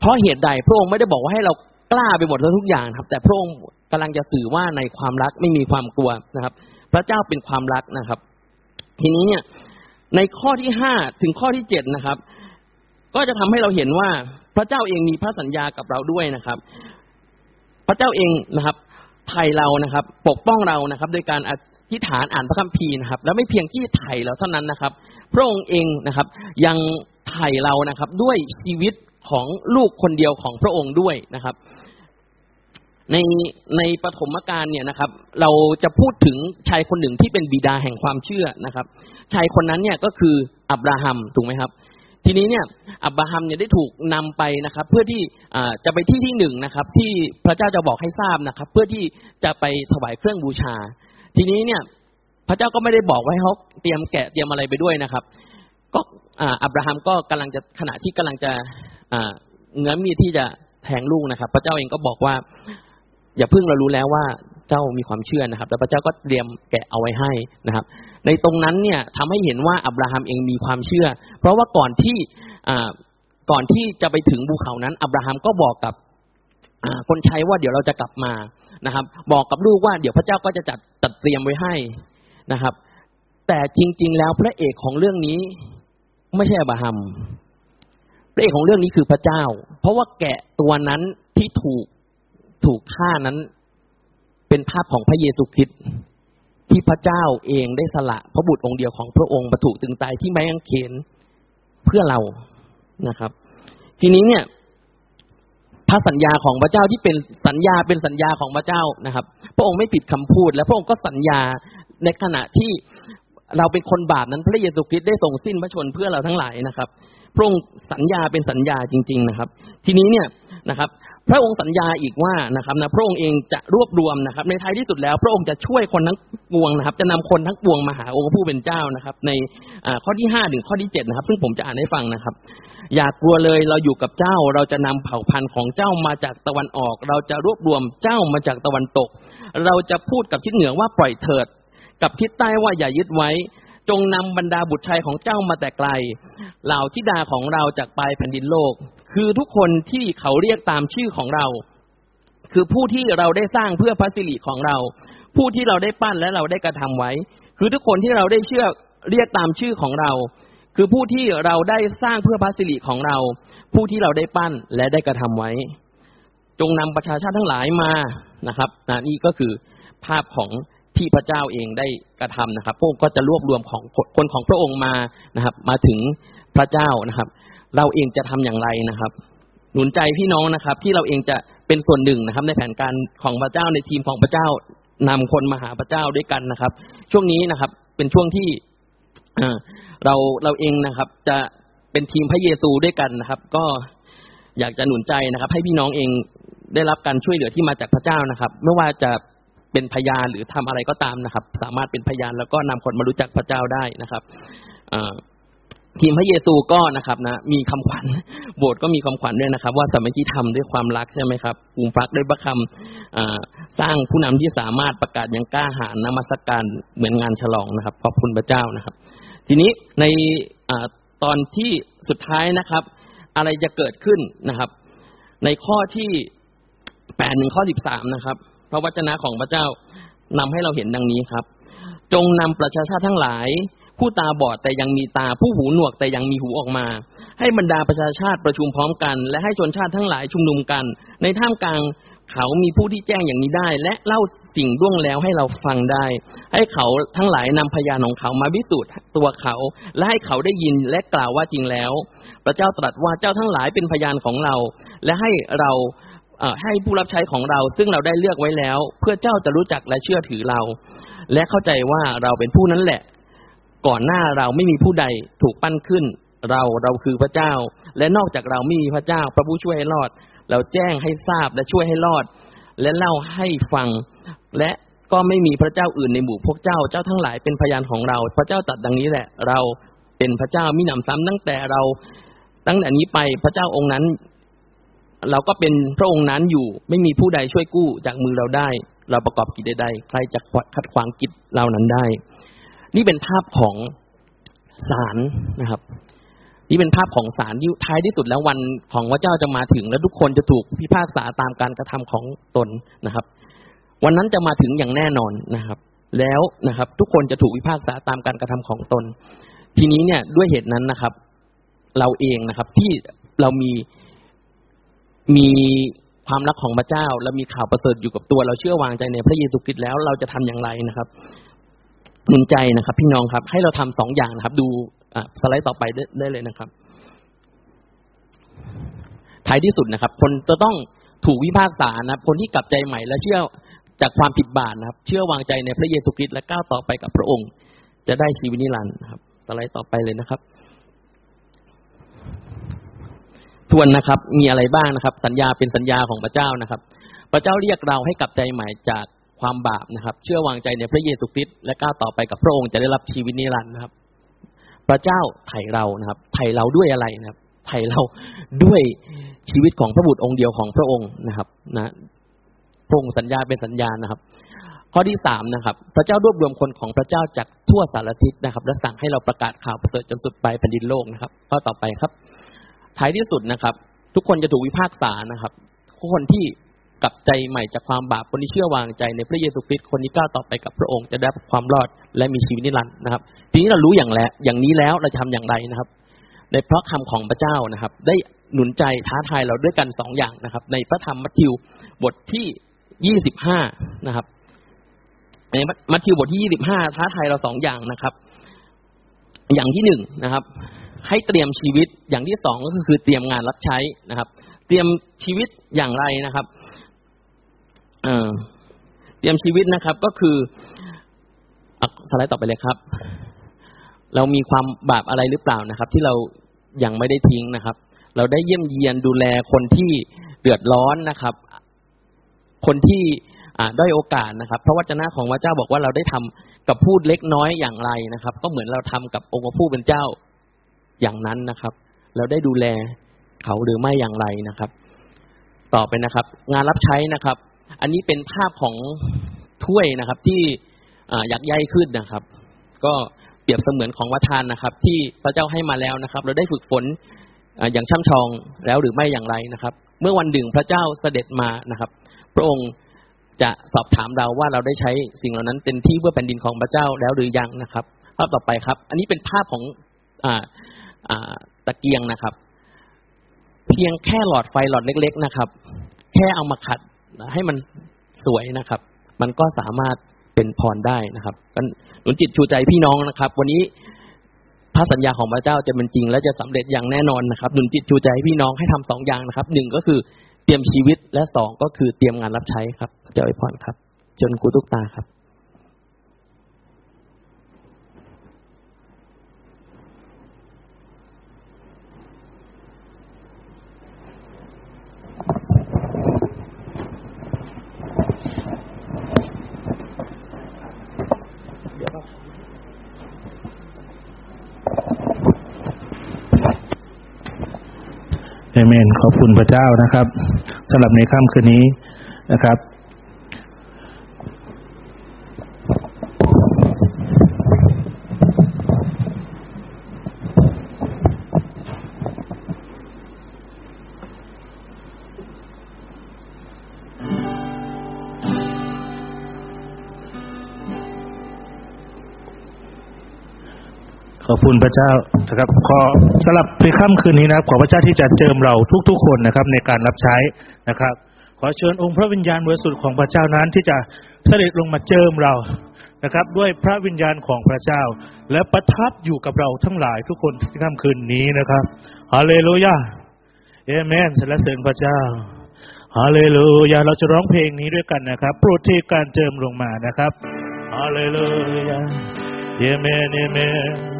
เพราะเหตุใดพระองค์ไม่ได้บอกว่าให้เรากล้าไปหมดทุกอย่างครับ แต่พระองค์กำลังจะสื่อว่าในความรักไม่มีความกลัวนะครับ พระเจ้าเป็นความรักนะครับ ทีนี้เนี่ยในข้อที่ห้าถึงข้อที่เจ็ดนะครับ ก็จะทำให้เราเห็นว่าพระเจ้าเองมีพระสัญญากับเราด้วยนะครับ พระเจ้าเองนะครับไถ่เรานะครับ ปกป้องเรานะครับ โดยการอธิษฐานอ่านพระคัมภีร์นะครับ แล้วไม่เพียงที่ไถ่เราเท่านั้นนะครับ พระองค์เองนะครับ ยังไถ่เรานะครับ ด้วยชีวิตของลูกคนเดียวของพระองค์ด้วยนะครับ ในในปฐมกาลเนี่ยนะครับ เราจะพูดถึงชายคนหนึ่งที่เป็นบิดาแห่งความเชื่อนะครับ ชายคนนั้นเนี่ยก็คืออับราฮัมถูกไหมครับ ทีนี้เนี่ยอับราฮัมเนี่ยได้ถูกนำไปนะครับ เพื่อที่จะไปที่ที่หนึ่งนะครับ ที่พระเจ้าจะบอกให้ทราบนะครับ เพื่อที่จะไปถวายเครื่องบูชา ทีนี้เนี่ยพระเจ้าก็ไม่ได้บอกไว้ให้เขาเตรียมแกะเตรียมอะไรไปด้วยนะครับ ก็อับราฮัมก็กำลังจะขณะที่กำลังจะเงื้อมีดที่จะแทงลูกนะครับ พระเจ้าเองก็บอกว่า อย่าเพิ่งเรารู้แล้วว่า จ้ามีความเชื่อนะครับ แล้วพระเจ้าก็เตรียมแกะเอาไว้ให้นะครับ ในตรงนั้นเนี่ยทำให้เห็นว่าอับราฮัมเองมีความเชื่อ เพราะว่าก่อนที่อ่าก่อนที่จะไปถึงภูเขานั้น อับราฮัมก็บอกกับคนใช้ว่าเดี๋ยวเราจะกลับมานะครับ บอกกับลูกว่าเดี๋ยวพระเจ้าก็จะจัดจัดเตรียมไว้ให้นะครับ แต่จริง ๆ แล้วพระเอกของเรื่องนี้ไม่ใช่อับราฮัมพระเอกของเรื่องนี้คือพระเจ้า เพราะว่าแกะตัวนั้นที่ถูกถูกฆ่านั้น เป็นภาพของพระเยซูคริสต์ที่พระเจ้าเองได้สละพระบุตรองค์เดียวของพระองค์มาถูกตึงตายที่ไม้กางเขนเพื่อเรานะครับ ทีนี้เนี่ยพระสัญญาของพระเจ้าที่เป็นสัญญาเป็นสัญญาของพระเจ้านะครับ พระองค์ไม่ผิดคำพูด และพระองค์ก็สัญญาในขณะที่เราเป็นคนบาปนั้น พระเยซูคริสต์ได้ทรงสิ้นพระชนเพื่อเราทั้งหลายนะครับ พระองค์สัญญาเป็นสัญญาจริง ๆนะครับ ทีนี้เนี่ยนะครับ พระองค์สัญญาอีกว่านะครับนะพระองค์เองจะรวบรวมนะครับ ในท้ายที่สุดแล้ว พระองค์จะช่วยคนทั้งปวงนะครับ จะนำคนทั้งปวงมาหาองค์ผู้เป็นเจ้านะครับ ในข้อที่ห้าถึงข้อที่เจ็ดนะครับ ซึ่งผมจะอ่านให้ฟังนะครับ อย่ากลัวเลยเราอยู่กับเจ้า เราจะนำเผ่าพันธุ์ของเจ้ามาจากตะวันออก เราจะรวบรวมเจ้ามาจากตะวันตก เราจะพูดกับทิศเหนือว่าปล่อยเถิด กับทิศใต้ว่าอย่ายึดไว้จงนำบรรดาบุตรชายของเจ้ามาแต่ไกล เหล่าธิดาของเราจากปลายแผ่นดินโลก คือทุกคนที่เขาเรียกตามชื่อของเรา คือผู้ที่เราได้สร้างเพื่อพระสิริของเรา ผู้ที่เราได้ปั้นและเราได้กระทำไว้ คือทุกคนที่เราได้เชื่อเรียกตามชื่อของเรา คือผู้ที่เราได้สร้างเพื่อพระสิริของเรา ผู้ที่เราได้ปั้นและได้กระทำไว้ จงนำประชาชาติทั้งหลายมานะครับนะนี่ก็คือภาพของที่พระเจ้าเองได้กระทำนะครับพระองค์ก็จะรวบรวมของคนของพระองค์มานะครับ มาถึงพระเจ้านะครับ เราเองจะทำอย่างไรนะครับ หนุนใจพี่น้องนะครับ ที่เราเองจะเป็นส่วนหนึ่งนะครับ ในแผนการของพระเจ้าในทีมของพระเจ้านำคนมาหาพระเจ้าด้วยกันนะครับ ช่วงนี้นะครับ เป็นช่วงที่เราเราเองนะครับ จะเป็นทีมพระเยซูด้วยกันนะครับ ก็อยากจะหนุนใจนะครับ ให้พี่น้องเองได้รับการช่วยเหลือที่มาจากพระเจ้านะครับ ไม่ว่าจะเป็นพยานหรือทำอะไรก็ตามนะครับ สามารถเป็นพยานแล้วก็นำคนมารู้จักพระเจ้าได้นะครับอ่อ ทีมพระเยซูก็นะครับนะมีคำขวัญโบสถ์ก็มีคำขวัญด้วยนะครับ ว่าสามัคคีธรรมด้วยความรักใช่ไหมครับปูมฟักด้วยพระคำสร้างผู้นำที่สามารถประกาศอย่างกล้าหาญนมัสการเหมือนงานฉลองนะครับขอบคุณพระเจ้านะครับ ทีนี้ในอตอนที่สุดท้ายนะครับ อะไรจะเกิดขึ้นนะครับ ในข้อที่แปดหนึ่งข้อสิบสามนะครับ พระวจนะของพระเจ้านำให้เราเห็นดังนี้ครับ จงนำประชาชาติทั้งหลาย ผู้ตาบอดแต่ยังมีตาผู้หูหนวกแต่ยังมีหูออกมา ให้บรรดาประชาชาติประชุมพร้อมกัน และให้ชนชาติทั้งหลายชุมนุมกัน ในท่ามกลางเขามีผู้ที่แจ้งอย่างนี้ได้ และเล่าสิ่งล่วงแล้วให้เราฟังได้ ให้เขาทั้งหลายนำพยานของเขามาพิสูจน์ตัวเขา และให้เขาได้ยินและกล่าวว่าจริงแล้ว พระเจ้าตรัสว่าเจ้าทั้งหลายเป็นพยานของเรา และให้เราให้ผู้รับใช้ของเราซึ่งเราได้เลือกไว้แล้ว เพื่อเจ้าจะรู้จักและเชื่อถือเรา และเข้าใจว่าเราเป็นผู้นั้นแหละ ก่อนหน้าเราไม่มีผู้ใดถูกปั้นขึ้น เราเราคือพระเจ้า และนอกจากเราไม่มีพระเจ้า พระผู้ช่วยให้รอด เราแจ้งให้ทราบและช่วยให้รอด และเล่าให้ฟัง และก็ไม่มีพระเจ้าอื่นในหมู่พวกเจ้าเจ้าทั้งหลายเป็นพยานของเรา พระเจ้าตรัสดังนี้แหละ เราเป็นพระเจ้ามิหนำซ้ำตั้งแต่เราตั้งแต่นี้ไปพระเจ้าองค์นั้น เราก็เป็นพระองค์นั้นอยู่ไม่มีผู้ใดช่วยกู้จากมือเราได้ เราประกอบกิจใดๆใครจะขัดขวางกิจเรานั้นได้ นี่เป็นภาพของศาลนะครับ นี่เป็นภาพของศาลที่ท้ายที่สุดแล้ววันของพระเจ้าจะมาถึง และทุกคนจะถูกพิพากษาตามการกระทำของตนนะครับ วันนั้นจะมาถึงอย่างแน่นอนนะครับ แล้วนะครับ ทุกคนจะถูกพิพากษาตามการกระทำของตน ทีนี้เนี่ยด้วยเหตุนั้นนะครับ เราเองนะครับที่เรามีมีความรักของพระเจ้า และมีข่าวประเสริฐอยู่กับตัว เราเชื่อวางใจในพระเยซูคริสต์แล้วเราจะทำอย่างไรนะครับ หนุนใจนะครับ พี่น้องครับ ให้เราทำสองอย่างนะครับ ดูอะสไลด์ต่อไปได้ได้เลยนะครับท้ายที่สุดนะครับ คนจะต้องถูกพิพากษานะครับคนที่กลับใจใหม่และเชื่อจากความผิดบาปนะครับ เชื่อวางใจในพระเยซูคริสต์และก้าวต่อไปกับพระองค์ จะได้ชีวิตนิรันดร์นะครับสไลด์ต่อไปเลยนะครับ ทวนนะครับ มีอะไรบ้างนะครับ สัญญาเป็นสัญญาของพระเจ้านะครับ พระเจ้าเรียกเราให้กลับใจใหม่จาก ความบาปนะครับ เชื่อวางใจในพระเยซูคริสต์และก้าวต่อไปกับพระองค์จะได้รับชีวิตนิรันดร์นะครับ พระเจ้าไถ่เรานะครับไถ่เราด้วยอะไรนะครับไถ่เราด้วยชีวิตของพระบุตรองค์เดียวของพระองค์นะครับนะพระองค์สัญญาเป็นสัญญานะครับ ข้อที่สามนะครับ พระเจ้ารวบรวมคนของพระเจ้าจากทั่วสารทิศนะครับ และสั่งให้เราประกาศข่าวประเสริฐจนสุดปลายแผ่นดินโลกนะครับ ข้อต่อไปครับ ท้ายที่สุดนะครับ ทุกคนจะถูกวิพากษานะครับคนที่ กลับใจใหม่จากความบาปคนที่เชื่อวางใจในพระเยซูคริสต์คนที่ก้าวต่อไปกับพระองค์จะได้ความรอดและมีชีวิตนิรันดร์นะครับ ทีนี้เรารู้อย่างแล้วอย่างนี้แล้วเราจะทำอย่างไรนะครับ ในพระคำของพระเจ้านะครับ ได้หนุนใจท้าทายเราด้วยกันสองอย่างนะครับ ในพระธรรมมัทธิวบทที่ยี่สิบห้านะครับในมัทธิวบทที่ยี่สิบห้าท้าทายเราสองอย่างนะครับ อย่างที่หนึ่งนะครับ ให้เตรียมชีวิตอย่างที่สองก็คือเตรียมงานรับใช้นะครับ เตรียมชีวิตอย่างไรนะครับ เตรียมชีวิตนะครับ ก็คืออสไลด์ต่อไปเลยครับ เรามีความบาปอะไรหรือเปล่านะครับ ที่เรายังไม่ได้ทิ้งนะครับ เราได้เยี่ยมเยียนดูแลคนที่เดือดร้อนนะครับ คนที่อ่าด้อยโอกาสนะครับเพราะวจนะของพระเจ้าบอกว่าเราได้ทำกับพูดเล็กน้อยอย่างไรนะครับ ก็เหมือนเราทำกับองค์พระผู้เป็นเจ้าอย่างนั้นนะครับ เราได้ดูแลเขาหรือไม่อย่างไรนะครับ ต่อไปนะครับ งานรับใช้นะครับ อันนี้เป็นภาพของถ้วยนะครับที่อ่ายักใหญ่ขึ้นนะครับ ก็เปรียบเสมือนของวัฒานนะครับ ที่พระเจ้าให้มาแล้วนะครับ เราได้ฝึกฝนออย่างช่ำชองแล้วหรือไม่อย่างไรนะครับ เมื่อวันหนึ่งพระเจ้าเสด็จมานะครับ พระองค์จะสอบถามเราว่าเราได้ใช้สิ่งเหล่านั้นเป็นที่เพื่อแผ่นดินของพระเจ้าแล้วหรือยังนะครับภาพต่อไปครับ อันนี้เป็นภาพของอ่าอ่าตะเกียงนะครับ เพียงแค่หลอดไฟหลอดเล็ก ๆ นะครับ แค่เอามาขัด ให้มันสวยนะครับ มันก็สามารถเป็นพรได้นะครับกันหนุนจิตชูใจพี่น้องนะครับ วันนี้พระสัญญาของพระเจ้าจะเป็นจริง และจะสำเร็จอย่างแน่นอนนะครับหนุนจิตชูใจพี่น้องให้ทำสองอย่างนะครับหนึ่งก็คือเตรียมชีวิตและสองก็คือเตรียมงานรับใช้ครับเจ้าไอพรครับ จนกูตุกตาครับ เอเมนขอบคุณพระเจ้านะครับสำหรับในค่ำคืนนี้นะครับ คุณพระเจ้านะครับ ขอสำหรับในค่ำคืนนี้นะครับ ขอพระเจ้าที่จะเจิมเราทุกๆคนนะครับ ในการรับใช้นะครับ ขอเชิญองค์พระวิญญาณบริสุทธิ์ของพระเจ้านั้นที่จะเสด็จลงมาเจิมเรานะครับ ด้วยพระวิญญาณของพระเจ้า และประทับอยู่กับเราทั้งหลายทุกคนในค่ำคืนนี้นะครับฮาเลลูยาเอเมนสรรเสริญพระเจ้าฮาเลลูยาเราจะร้องเพลงนี้ด้วยกันนะครับ โปรดเทการเจิมลงมานะครับฮาเลลูยาเอเมนเอเมน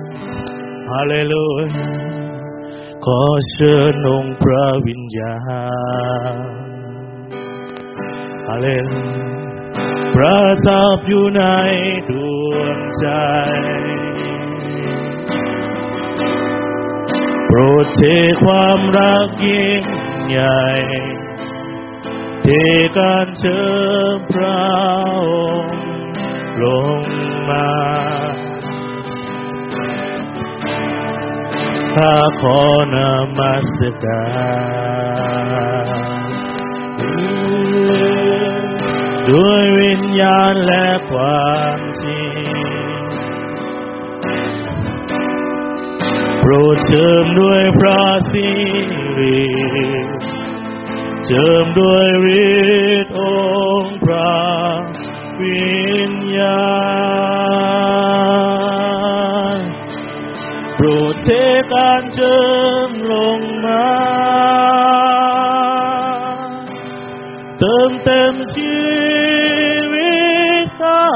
ฮาเลลูยาขอเชิญองค์พระวิญญาณฮาเลลูยาประทับอยู่ในดวงใจโปรดเทความรักยิ่งใหญ่เทการเชิญพระองค์ลงมา ข้าขอนมัสการด้วยวิญญาณและความจริงโปรดเจิมด้วยพระสิริเจิมด้วยฤทธิ์องค์พระวิญญาณ จิมลงมา เติมเต็มชีวิตข้า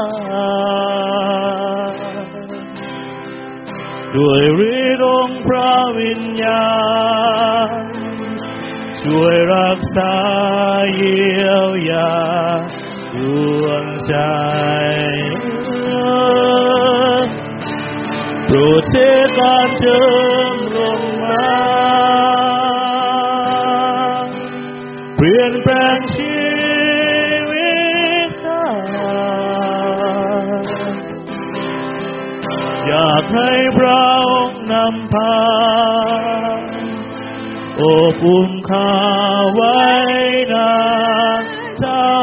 ด้วยฤทธิ์องค์พระวิญญาณ ช่วยรักษาเยียวยาดวงใจโปรดเทการเจิม พาโอบอุ้มข้าไว้นานเท่า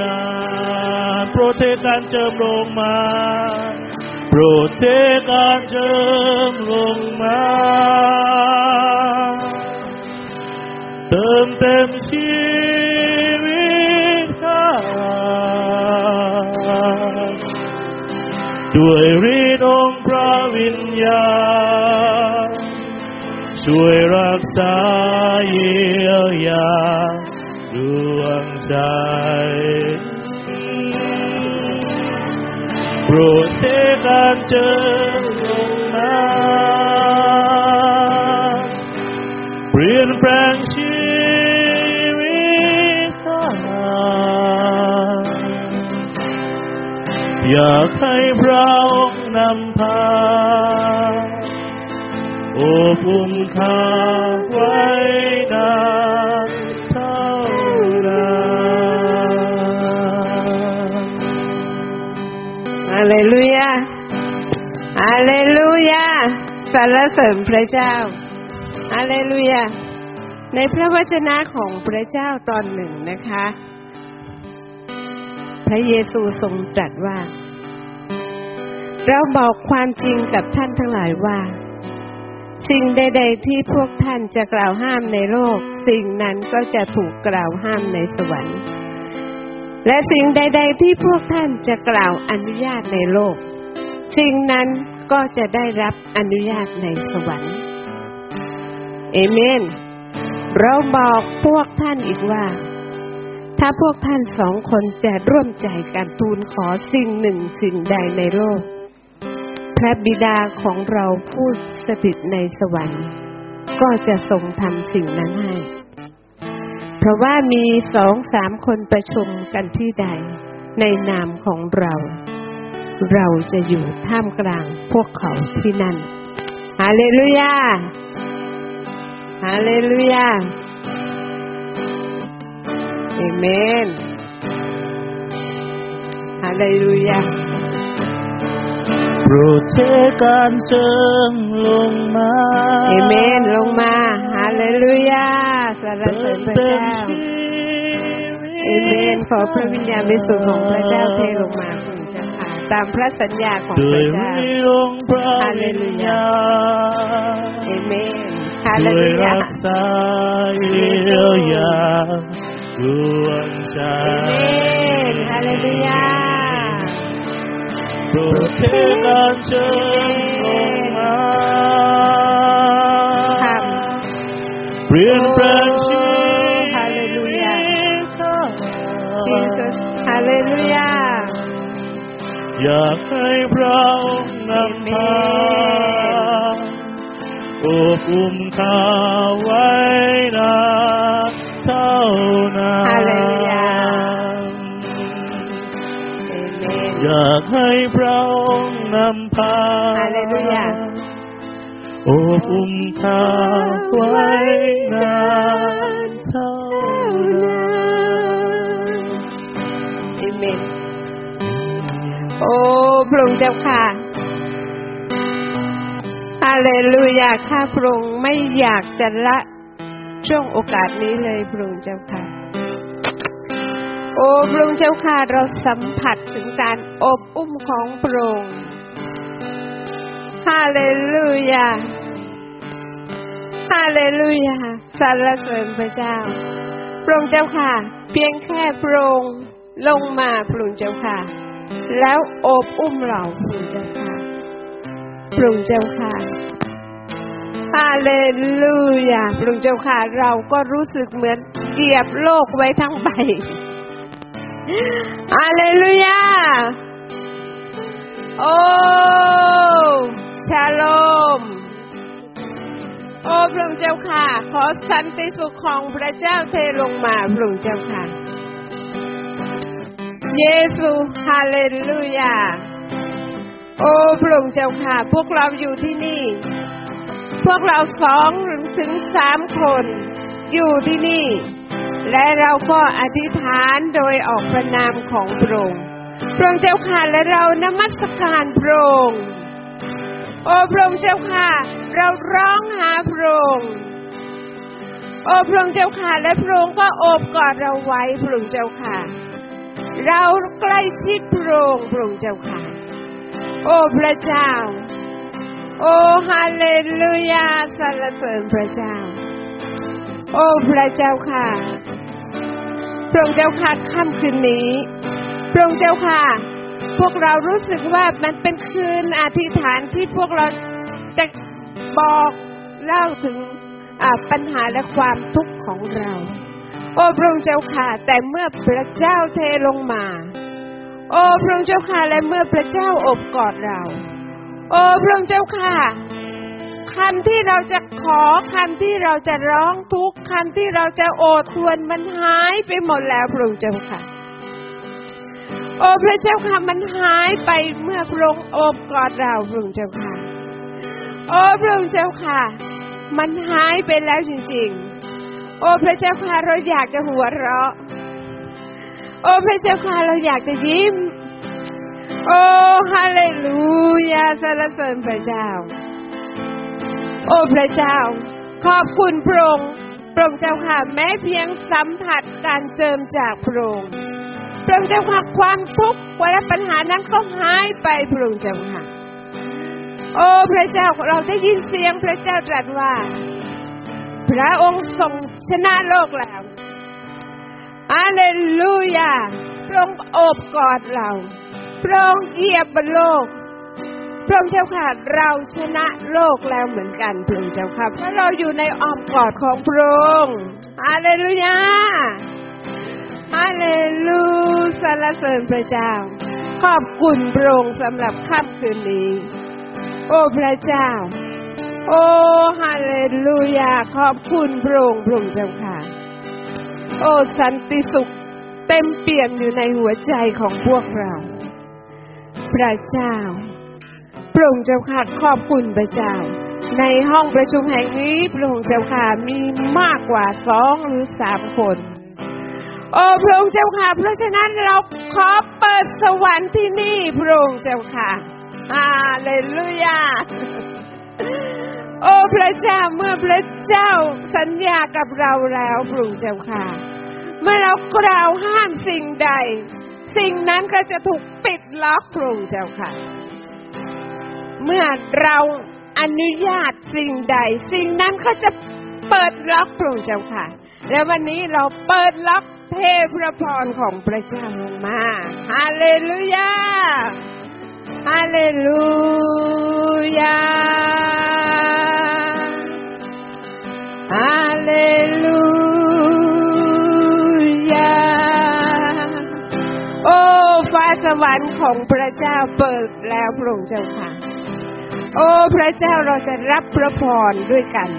นานโปรเทการเจิมลงมาโปรเทการเจิมลงมาเติมเต็มชีวิตข้าด้วยฤทธิ์องค์พระวิญญาณ ช่วยรักษาเยียวยาดวงใจโปรดเทการเจอลงมาเปลี่ยนแปลงชีวิตข้าอยากให้พระองค์นำพา โอบอุ้มข้าไว้นานเท่านานฮาเลลูยาฮาเลลูยาสรรเสริญพระเจ้าฮาเลลูยาในพระวจนะของพระเจ้าตอนหนึ่งนะคะ พระเยซูทรงตรัสว่า เราบอกความจริงกับท่านทั้งหลายว่า สิ่งใด ๆ ที่พวกท่านจะกล่าวห้ามในโลก สิ่งนั้นก็จะถูกกล่าวห้ามในสวรรค์ และสิ่งใด ๆ ที่พวกท่านจะกล่าวอนุญาตในโลก สิ่งนั้นก็จะได้รับอนุญาตในสวรรค์เอเมน เราบอกพวกท่านอีกว่า ถ้าพวกท่านสองคนจะร่วมใจกันทูลขอสิ่งหนึ่งสิ่งใดในโลก พระบิดาของเราผู้สถิตในสวรรค์ ก็จะทรงทำสิ่งนั้นให้ เพราะว่ามีสองสามคนประชุมกันที่ใด ในนามของเรา เราจะอยู่ท่ามกลางพวกเขาที่นั่นฮาเลลูยาฮาเลลูยาเอเมนฮาเลลูยา โปรดเทการเจิมลงมาเอเมนลงมาฮาเลลูยาสรรเสริญพระเจ้าเอเมนขอพระวิญญาณบริสุทธิ์ของพระเจ้าเทลงมาคุณเจ้าค่ะตามพระสัญญาของด้พวยระเจ้าฤทธิ์องค์พระฮาเลวิลูญยาญาณเอเมนฮาเลช่วยลูยารักษาเยียวยาดวงใจเอเมนฮาเลลูยาโป รดเทการเจิมลงมาค่ะเปลี่ยนแปลงชีฮาเลลูยาวิตข้า Jesus ฮาเลลูยา อยากให้พระองค์นำพาโอบอุ้มข้าไว้นานเท่านาน อยากให้พระองค์นำพาฮาเลลูยาโอบอุ้มข้าไว้นานเท่านั้นเอเมนโอ้พระองค์เจ้าค่ะฮาเลลูยาข้าพระองค์ไม่อยากจะละช่วงโอกาสนี้เลยพระองค์เจ้าค่ะ โอ้พระองค์เจ้าค่ะเราสัมผัสถึงการอบอุ้มของพระองค์ฮาเลลูยาฮาเลลูยาสรรเสริญพระเจ้า พระองค์เจ้าค่ะ เพียงแค่พระองค์ลงมาพระองค์เจ้าค่ะ แล้วอบอุ้มเราพระองค์เจ้าค่ะพระองค์เจ้าค่ะฮาเลลูยาพระองค์เจ้าค่ะ เราก็รู้สึกเหมือนเกียบโลกไว้ทั้งใบ ฮาเลลูยาโอ้ชาโลมโอ้พระองค์เจ้าค่ะ ขอสันติสุขของพระเจ้าเทลงมาพระองค์เจ้าค่ะ เยซูฮาเลลูยา โอ้พระองค์เจ้าค่ะ พวกเราอยู่ที่นี่ พวกเราสองถึงสามคน อยู่ที่นี่ และเราก็อธิษฐานโดยออกประนามของพระองค์พระองค์เจ้าค่ะและเรานมัสการพระองค์โอ้พระองค์เจ้าค่ะ เราร้องหาพระองค์โอ้พระองค์เจ้าค่ะ และพระองค์ก็โอบกอดเราไว้พระองค์เจ้าค่ะ เราใกล้ชิดพระองค์พระองค์เจ้าค่ะ โอ้พระเจ้า โอ้ฮาเลลูยาสรรเสริญพระเจ้า โอ้พระเจ้าค่ะ พระองค์เจ้าค่ะค่ำคืนนี้ พระองค์เจ้าค่ะ พวกเรารู้สึกว่ามันเป็นคืนอธิษฐานที่พวกเราจะบอกเล่าถึงปัญหาและความทุกข์ของเรา โอ้พระองค์เจ้าค่ะ แต่เมื่อพระเจ้าเทลงมา โอ้พระองค์เจ้าค่ะและเมื่อพระเจ้าอบกอดเรา โอ้พระองค์เจ้าค่ะ คำที่เราจะขอคำที่เราจะร้องทุกข์คำที่เราจะโอดควรมันหายไปหมดแล้วพระองค์เจ้าค่ะ โอ้พระเจ้าค่ะมันหายไปเมื่อพระองค์โอบกอดเราพระองค์เจ้าค่ะ โอ้พระองค์เจ้าค่ะ มันหายไปแล้วจริง ๆ โอ้พระเจ้าค่ะเราอยากจะหัวเราะ โอ้พระเจ้าค่ะเราอยากจะยิ้ม โอ้ฮาเลลูยาสรรเสริญพระเจ้า โอ้พระเจ้า ขอบคุณพระองค์พระองค์เจ้าค่ะแม้เพียงสัมผัสการเจิมจากพระองค์พระองค์เจ้าค่ะความทุกข์และปัญหานั้นก็หายไปพระองค์เจ้าค่ะ โอ้พระเจ้าเราได้ยินเสียงพระเจ้าตรัสว่า พระองค์ทรงชนะโลกแล้วอาเลลูยาพระองค์โอบกอดเรา พระองค์เยียบบนโลก พระองค์เจ้าค่ะเราชนะโลกแล้วเหมือนกันพระองค์เจ้าค่ะเพราะเราอยู่ในอ้อมกอดของพระองค์ฮาเลลูยาฮาเลลูสรรเสริญพระเจ้า ขอบคุณพระองค์สำหรับค่ำคืนนี้ โอ้พระเจ้า โอ้ฮาเลลูยาขอบคุณพระองค์พระองค์เจ้าค่ะ โอ้สันติสุขเต็มเปี่ยมอยู่ในหัวใจของพวกเรา พระเจ้า พระองค์เจ้าค่ะขอบคุณพระเจ้า ในห้องประชุมแห่งนี้พระองค์เจ้าค่ะมีมากกว่าสองหรือสามคน โอ้พระองค์เจ้าค่ะ เพราะฉะนั้นเราขอเปิดสวรรค์ที่นี่พระองค์เจ้าค่ะฮาเลลูยาโอ้พระเจ้าเมื่อพระเจ้าสัญญากับเราแล้วพระองค์เจ้าค่ะ เมื่อเรากล่าวห้ามสิ่งใด สิ่งนั้นก็จะถูกปิดล็อกพระองค์เจ้าค่ะ เมื่อเราอนุญาตสิ่งใด สิ่งนั้นก็จะเปิดล็อกพระองค์เจ้าค่ะ และวันนี้เราเปิดล็อกเทพระพรของพระเจ้าลงมาฮาเลลูยาฮาเลลูยาฮาเลลูยาโอ้ฟ้าสวรรค์ของพระเจ้าเปิดแล้วพระองค์เจ้าค่ะ โอ้พระเจ้าเราจะรับพระพรด้วยกัน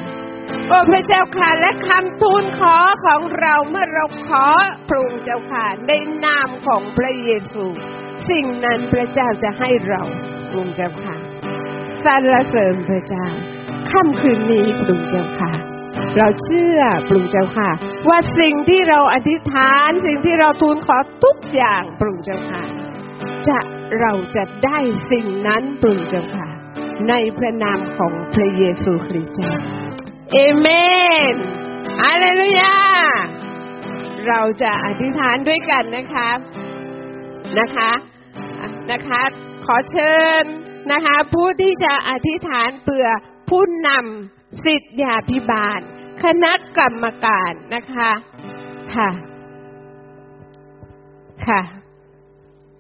โอ้พระเจ้าค่ะและคำทูลขอของเราเมื่อเราขอพระองค์เจ้าค่ะในนามของพระเยซู สิ่งนั้นพระเจ้าจะให้เราพระองค์เจ้าค่ะสรรเสริญพระเจ้าค่ำคืนนี้พระองค์เจ้าค่ะ เราเชื่อพระองค์เจ้าค่ะ ว่าสิ่งที่เราอธิษฐานสิ่งที่เราทูลขอทุกอย่างพระองค์เจ้าค่ะ จะเราจะได้สิ่งนั้นพระองค์เจ้าค่ะ ในพระนามของพระเยซูคริสต์เจ้าเอเมนฮาเลลูยา เราจะอธิษฐานด้วยกันนะคะนะคะนะคะ ขอเชิญนะคะ ผู้ที่จะอธิษฐานเพื่อผู้นำสิทธยาพิบาล คณะกรรมการนะคะค่ะค่ะ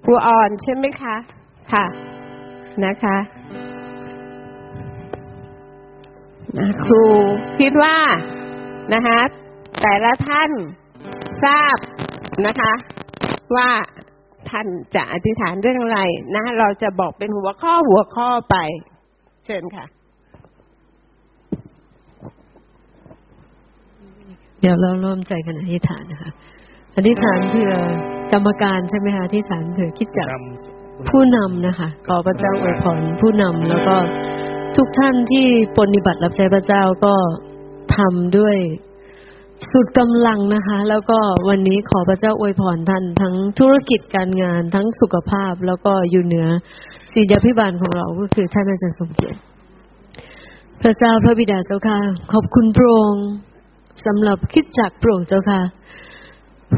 ครูอ่อนใช่ไหมคะ ค่ะ นะคะ ครูคิดว่านะคะแต่ละท่านทราบนะคะ ว่าท่านจะอธิษฐานเรื่องอะไรนะ เราจะบอกเป็นหัวข้อหัวข้อไป เชิญค่ะ เดี๋ยวเราร่วมใจกันอธิษฐานนะคะอธิษฐานเพื่อกรรมการใช่ไหมคะอธิษฐานเผื่อคิดจักนำผู้นำนะคะขอพระเจ้าอวยพรผู้นำแล้วก็ ทุกท่านที่ปฏิบัติรับใช้พระเจ้าก็ทำด้วยสุดกำลังนะคะ แล้วก็วันนี้ขอพระเจ้าอวยพรท่านทั้งธุรกิจการงานทั้งสุขภาพแล้วก็อยู่เหนือศิยาพิบาลของเราก็คือท่านอาจารย์สมเกียรติพระเจ้าพระบิดาเจ้าค่ะ ขอบคุณพระองค์สำหรับคิดจักพระองค์เจ้าค่ะ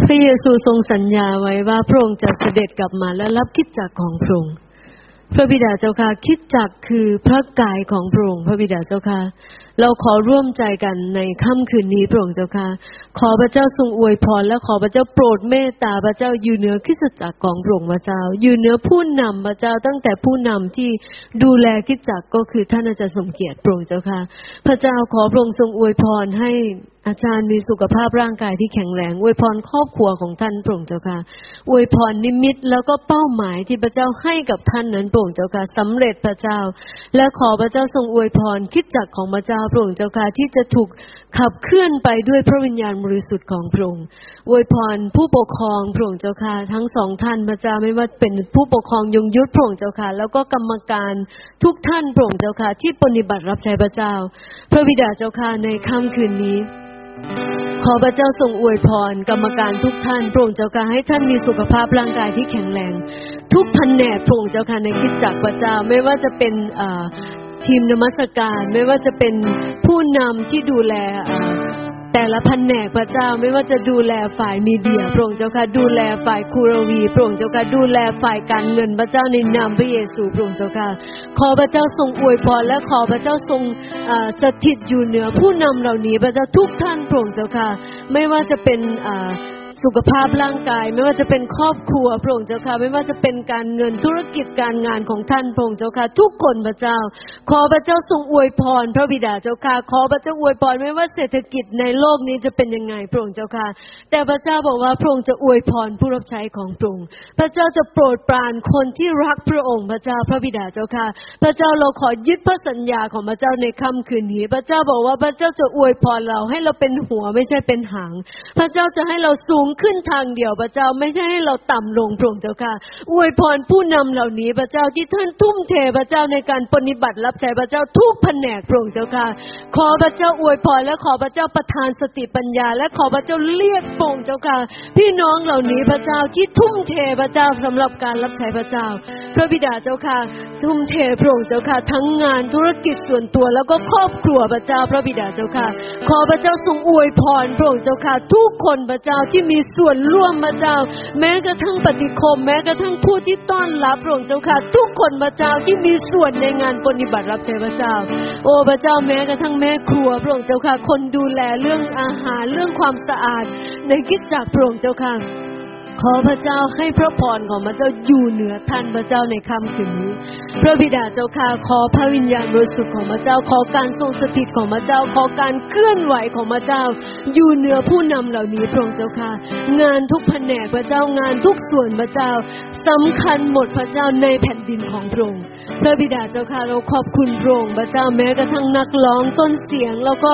พระเยซูทรงสัญญาไว้ว่าพระองค์จะเสด็จกลับมาและรับคิดจักของพระองค์ พระบิดาเจ้าค่ะคิดจักคือพระกายของพระองค์พระบิดาเจ้าค่ะ เราขอร่วมใจกันในค่ำคืนนี้พระองค์เจ้าค่ะ ขอพระเจ้าทรงอวยพร และขอพระเจ้าโปรดเมตตาพระเจ้าอยู่เหนือคิสจักรของพระองค์พระเจ้า อยู่เหนือผู้นำพระเจ้าตั้งแต่ผู้นำที่ดูแลคิสจักรก็คือท่านอาจารย์สมเกียรติพระองค์เจ้าค่ะ พระเจ้าขอพระองค์ทรงอวยพรให้อาจารย์มีสุขภาพร่างกายที่แข็งแรงอวยพรครอบครัวของท่านพระองค์เจ้าค่ะอวยพรนิมิตแล้วก็เป้าหมายที่พระเจ้าให้กับท่านนั้นพระองค์เจ้าค่ะสำเร็จพระเจ้า และขอพระเจ้าทรงอวยพรคิดจักรของพระเจ้าพระองค์เจ้าค่ะที่จะถูกขับเคลื่อนไปด้วยพระวิญญาณบริสุทธิ์ของพระองค์อวยพรผู้ปกครองพระองค์เจ้าค่ะทั้งสองท่านพระเจ้าไม่ว่าเป็นผู้ปกครองยงยุทธพระองค์เจ้าค่ะแล้วก็กรรมการทุกท่านพระองค์เจ้าค่ะที่ปฏิบัติรับใช้พระเจ้า พระบิดาเจ้าค่ะในค่ำคืนนี้ขอพระเจ้าทรงอวยพร กรรมการทุกท่านพระองค์เจ้าค่ะให้ท่านมีสุขภาพร่างกายที่แข็งแรง ทุกแผนกพระองค์เจ้าค่ะในคิดจักพระเจ้าไม่ว่าจะเป็น ทีมนมัสการไม่ว่าจะเป็นผู้นำที่ดูแลแต่ละแผนกพระเจ้าไม่ว่าจะดูแลฝ่ายมีเดียพระองค์เจ้าค่ะดูแลฝ่ายคูรวีพระองค์เจ้าค่ะดูแลฝ่ายการเงินพระเจ้าในนามพระเยซูพระองค์เจ้าค่ะขอพระเจ้าทรงอวยพรและขอพระเจ้าทรงสถิตอยู่เหนือผู้นำเหล่านี้พระเจ้าทุกท่านพระองค์เจ้าค่ะไม่ว่าจะเป็น สุขภาพร่างกาย ไม่ว่าจะเป็นครอบครัวพระองค์เจ้าค่ะไม่ว่าจะเป็นการเงินธุรกิจการงานของท่านพระองค์เจ้าค่ะทุกคนพระเจ้า ขอพระเจ้าทรงอวยพร พระบิดาเจ้าค่ะขอพระเจ้าอวยพรไม่ว่าเศรษฐกิจในโลกนี้จะเป็นยังไงพระองค์เจ้าค่ะ แต่พระเจ้าบอกว่าพระองค์จะอวยพรผู้รับใช้ของพระองค์พระเจ้าจะโปรดปรานคนที่รักพระองค์ พระเจ้าพระบิดาเจ้าค่ะ พระเจ้าเราขอยึดพระสัญญาของพระเจ้าในค่ำคืนนี้ พระเจ้าบอกว่าพระเจ้าจะอวยพรเราให้เราเป็นหัวไม่ใช่เป็นหาง พระเจ้าจะให้เราสูงขึ้นทางเดียวพระเจ้าไม่ให้เราต่ำลงพระองค์เจ้าค่ะ อวยพรผู้นำเหล่านี้พระเจ้าที่ท่านทุ่มเทพระเจ้าในการปฏิบัติรับใช้พระเจ้าทุกแผนกพระองค์เจ้าค่ะ ขอพระเจ้าอวยพรและขอพระเจ้าประทานสติปัญญา และขอพระเจ้าเรียกพระองค์เจ้าค่ะ พี่น้องเหล่านี้พระเจ้าที่ทุ่มเทพระเจ้าสำหรับการรับใช้พระเจ้า พระบิดาเจ้าค่ะ ทุ่มเทพระองค์เจ้าค่ะ ทั้งงานธุรกิจส่วนตัวแล้วก็ครอบครัวพระเจ้าพระบิดาเจ้าค่ะ ขอพระเจ้าทรงอวยพรพระองค์เจ้าค่ะ ทุกคนพระเจ้าที่มีส่วนร่วมพระเจ้า แม้กระทั่งปฏิคม แม้กระทั่งผู้ที่ต้อนรับพระองค์เจ้าค่ะ ทุกคนพระเจ้าที่มีส่วนในงานปฏิบัติรับใช้พระเจ้า โอ้พระเจ้าแม้กระทั่งแม่ครัวพระองค์เจ้าค่ะ คนดูแลเรื่องอาหารเรื่องความสะอาด ในคิดจากพระองค์เจ้าค่ะ ขอพระเจ้าให้พระพรของพระเจ้าอยู่เหนือท่านพระเจ้าในค่ำคืนนี้ พระบิดาเจ้าค่ะขอพระวิญญาณบริสุทธิ์ของพระเจ้า ขอการทรงสถิตของพระเจ้า ขอการเคลื่อนไหวของพระเจ้า อยู่เหนือผู้นำเหล่านี้พระองค์เจ้าค่ะงานทุกแผนกพระเจ้างานทุกส่วนพระเจ้าสำคัญหมดพระเจ้าในแผ่นดินของพระองค์พระบิดาเจ้าค่ะเราขอบคุณพระองค์พระเจ้าแม้กระทั่งนักร้องต้นเสียง แล้วก็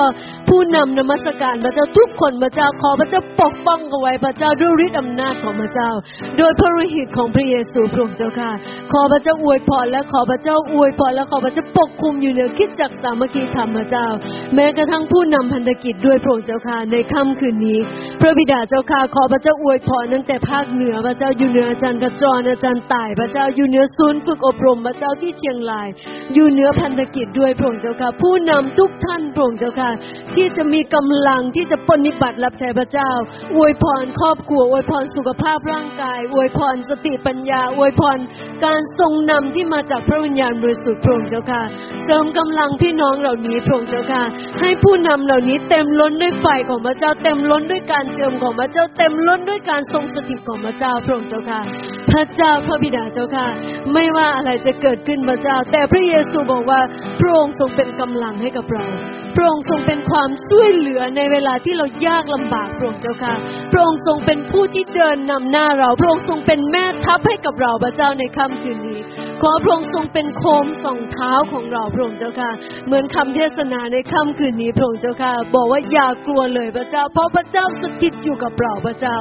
ผู้นำนมัสการพระเจ้าทุกคนพระเจ้าขอพระเจ้าปกป้องเอาไว้พระเจ้าด้วยฤทธิ์อำนาจของพระเจ้า โดยพระฤทธิ์ของพระเยซูพระองค์เจ้าค่ะ ขอพระเจ้าอวยพรและขอพระเจ้าอวยพรและขอพระเจ้าปกคุมอยู่เหนือคิดจักสามัคคีธรรมพระเจ้า แม้กระทั่งผู้นำพันธกิจด้วยพระองค์เจ้าค่ะในค่ำคืนนี้ พระบิดาเจ้าค่ะขอพระเจ้าอวยพรตั้งแต่ภาคเหนือพระเจ้าอยู่เหนืออาจารย์กระจรอาจารย์ต่ายพระเจ้าอยู่เหนือศูนย์ฝึกอบรมพระเจ้าที่เชียงราย อยู่เหนือพันธกิจด้วยพระองค์เจ้าค่ะ ผู้นำทุกท่านพระองค์เจ้าค่ะ ที่จะมีกำลังที่จะปฏิบัติรับใช้พระเจ้า อวยพรครอบครัวอวยพรสุขภาพร่างกาย อวยพรสติปัญญา อวยพรการทรงนำที่มาจากพระวิญญาณบริสุทธิ์พระองค์เจ้าค่ะเสริมกำลังพี่น้องเหล่านี้พระองค์เจ้าค่ะ ให้ผู้นำเหล่านี้เต็มล้นด้วยไฟของพระเจ้า เต็มล้นด้วยการเจิมของพระเจ้า เต็มล้นด้วยการทรงสถิตของพระเจ้าพระองค์เจ้าค่ะ พระเจ้าพระบิดาเจ้าค่ะ ไม่ว่าอะไรจะเกิดขึ้นพระเจ้า แต่พระเยซูบอกว่าพระองค์ทรงเป็นกำลังให้กับเราพระองค์ทรงเป็นความช่วยเหลือในเวลาที่เรายากลำบากพระองค์เจ้าค่ะ พระองค์ทรงเป็นผู้ที่เดินนำหน้าเรา พระองค์ทรงเป็นแม่ทัพให้กับเราพระเจ้าในค่ำคืนนี้ ขอพระองค์ทรงเป็นโคมส่องเท้าของเราพระองค์เจ้าค่ะ เหมือนคำเทศนาในค่ำคืนนี้พระองค์เจ้าค่ะ บอกว่าอย่ากลัวเลยพระเจ้า เพราะพระเจ้าสถิตอยู่กับเราพระเจ้า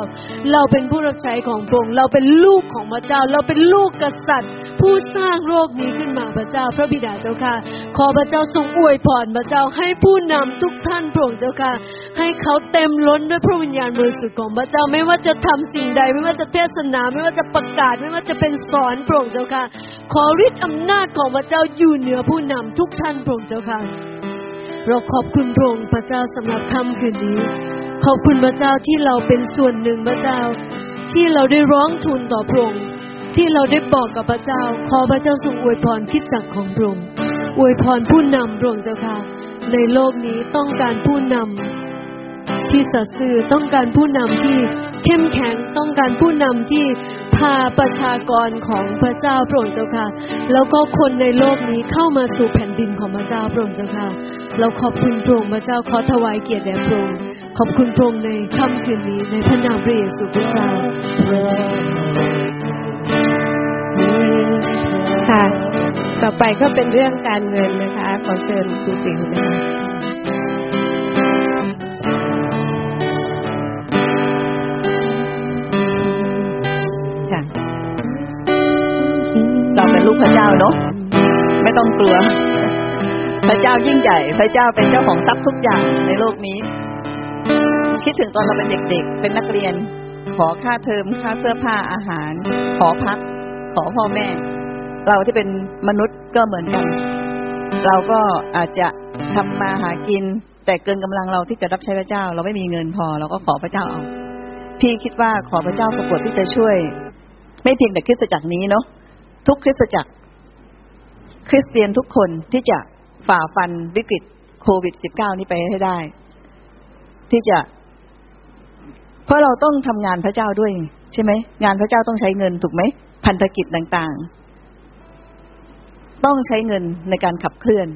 เราเป็นผู้รับใช้ของพระองค์เราเป็นลูกของพระเจ้า เราเป็นลูกกษัตริย์ผู้สร้างโลกนี้ขึ้นมาพระเจ้า พระบิดาเจ้าค่ะ ขอพระเจ้าทรงอวยพรพระเจ้าให้ผู้นำทุกท่านพระองค์เจ้าค่ะ ให้เขาเต็มล้นด้วยพระวิญญาณบริสุทธิ์ของพระเจ้าไม่ว่าจะทำสิ่งใด ไม่ว่าจะเทศนาไม่ว่าจะประกาศไม่ว่าจะเป็นสอนพระองค์เจ้าค่ะขอฤทธิ์อำนาจของพระเจ้าอยู่เหนือผู้นำทุกท่านพระองค์เจ้าค่ะ เราขอบคุณพระองค์พระเจ้าสำหรับค่ำคืนนี้ ขอบคุณพระเจ้าที่เราเป็นส่วนหนึ่งพระเจ้า ที่เราได้ร้องทูลต่อพระองค์ที่เราได้บอกกับพระเจ้า ขอพระเจ้าทรงอวยพรคิดจักของพระองค์อวยพรผู้นำพระองค์เจ้าค่ะ ในโลกนี้ต้องการผู้นำ ที่สัตย์ซื่อต้องการผู้นำที่เข้มแข็งต้องการผู้นำที่พาประชากรของพระเจ้าพระองค์เจ้าค่ะ แล้วก็คนในโลกนี้เข้ามาสู่แผ่นดินของพระเจ้าพระองค์เจ้าค่ะ เราขอบคุณพระองค์พระเจ้าขอถวายเกียรติแด่พระองค์ขอบคุณพระองค์ในค่ำคืนนี้ในพระนามพระเยซูพระเจ้าค่ะ ต่อไปก็เป็นเรื่องการเงินนะคะ ขอเชิญครูติ๋วนะคะค่ะ ลูกพระเจ้าเนาะไม่ต้องกลัว พระเจ้ายิ่งใหญ่ พระเจ้าเป็นเจ้าของทรัพย์ทุกอย่างในโลกนี้ คิดถึงตอนเราเป็นเด็กๆ เป็นนักเรียน ขอค่าเทอมค่าเสื้อผ้าอาหาร ขอพัก ขอพ่อแม่ เราที่เป็นมนุษย์ก็เหมือนกัน เราก็อาจจะทำมาหากิน แต่เกินกำลังเราที่จะรับใช้พระเจ้า เราไม่มีเงินพอ เราก็ขอพระเจ้าเอาพี่คิดว่าขอพระเจ้าสะกดที่จะช่วย ไม่เพียงแต่คริสตจักนี้เนาะ ทุกคริสตจักร คริสเตียนทุกคนที่จะฝ่าฟันวิกฤตโควิด -19 นี้ไปให้ได้ ที่จะ เพราะเราต้องทำงานพระเจ้าด้วย ใช่ไหม งานพระเจ้าต้องใช้เงินถูกไหม พันธกิจต่างๆ ต้องใช้เงินในการขับเคลื่อน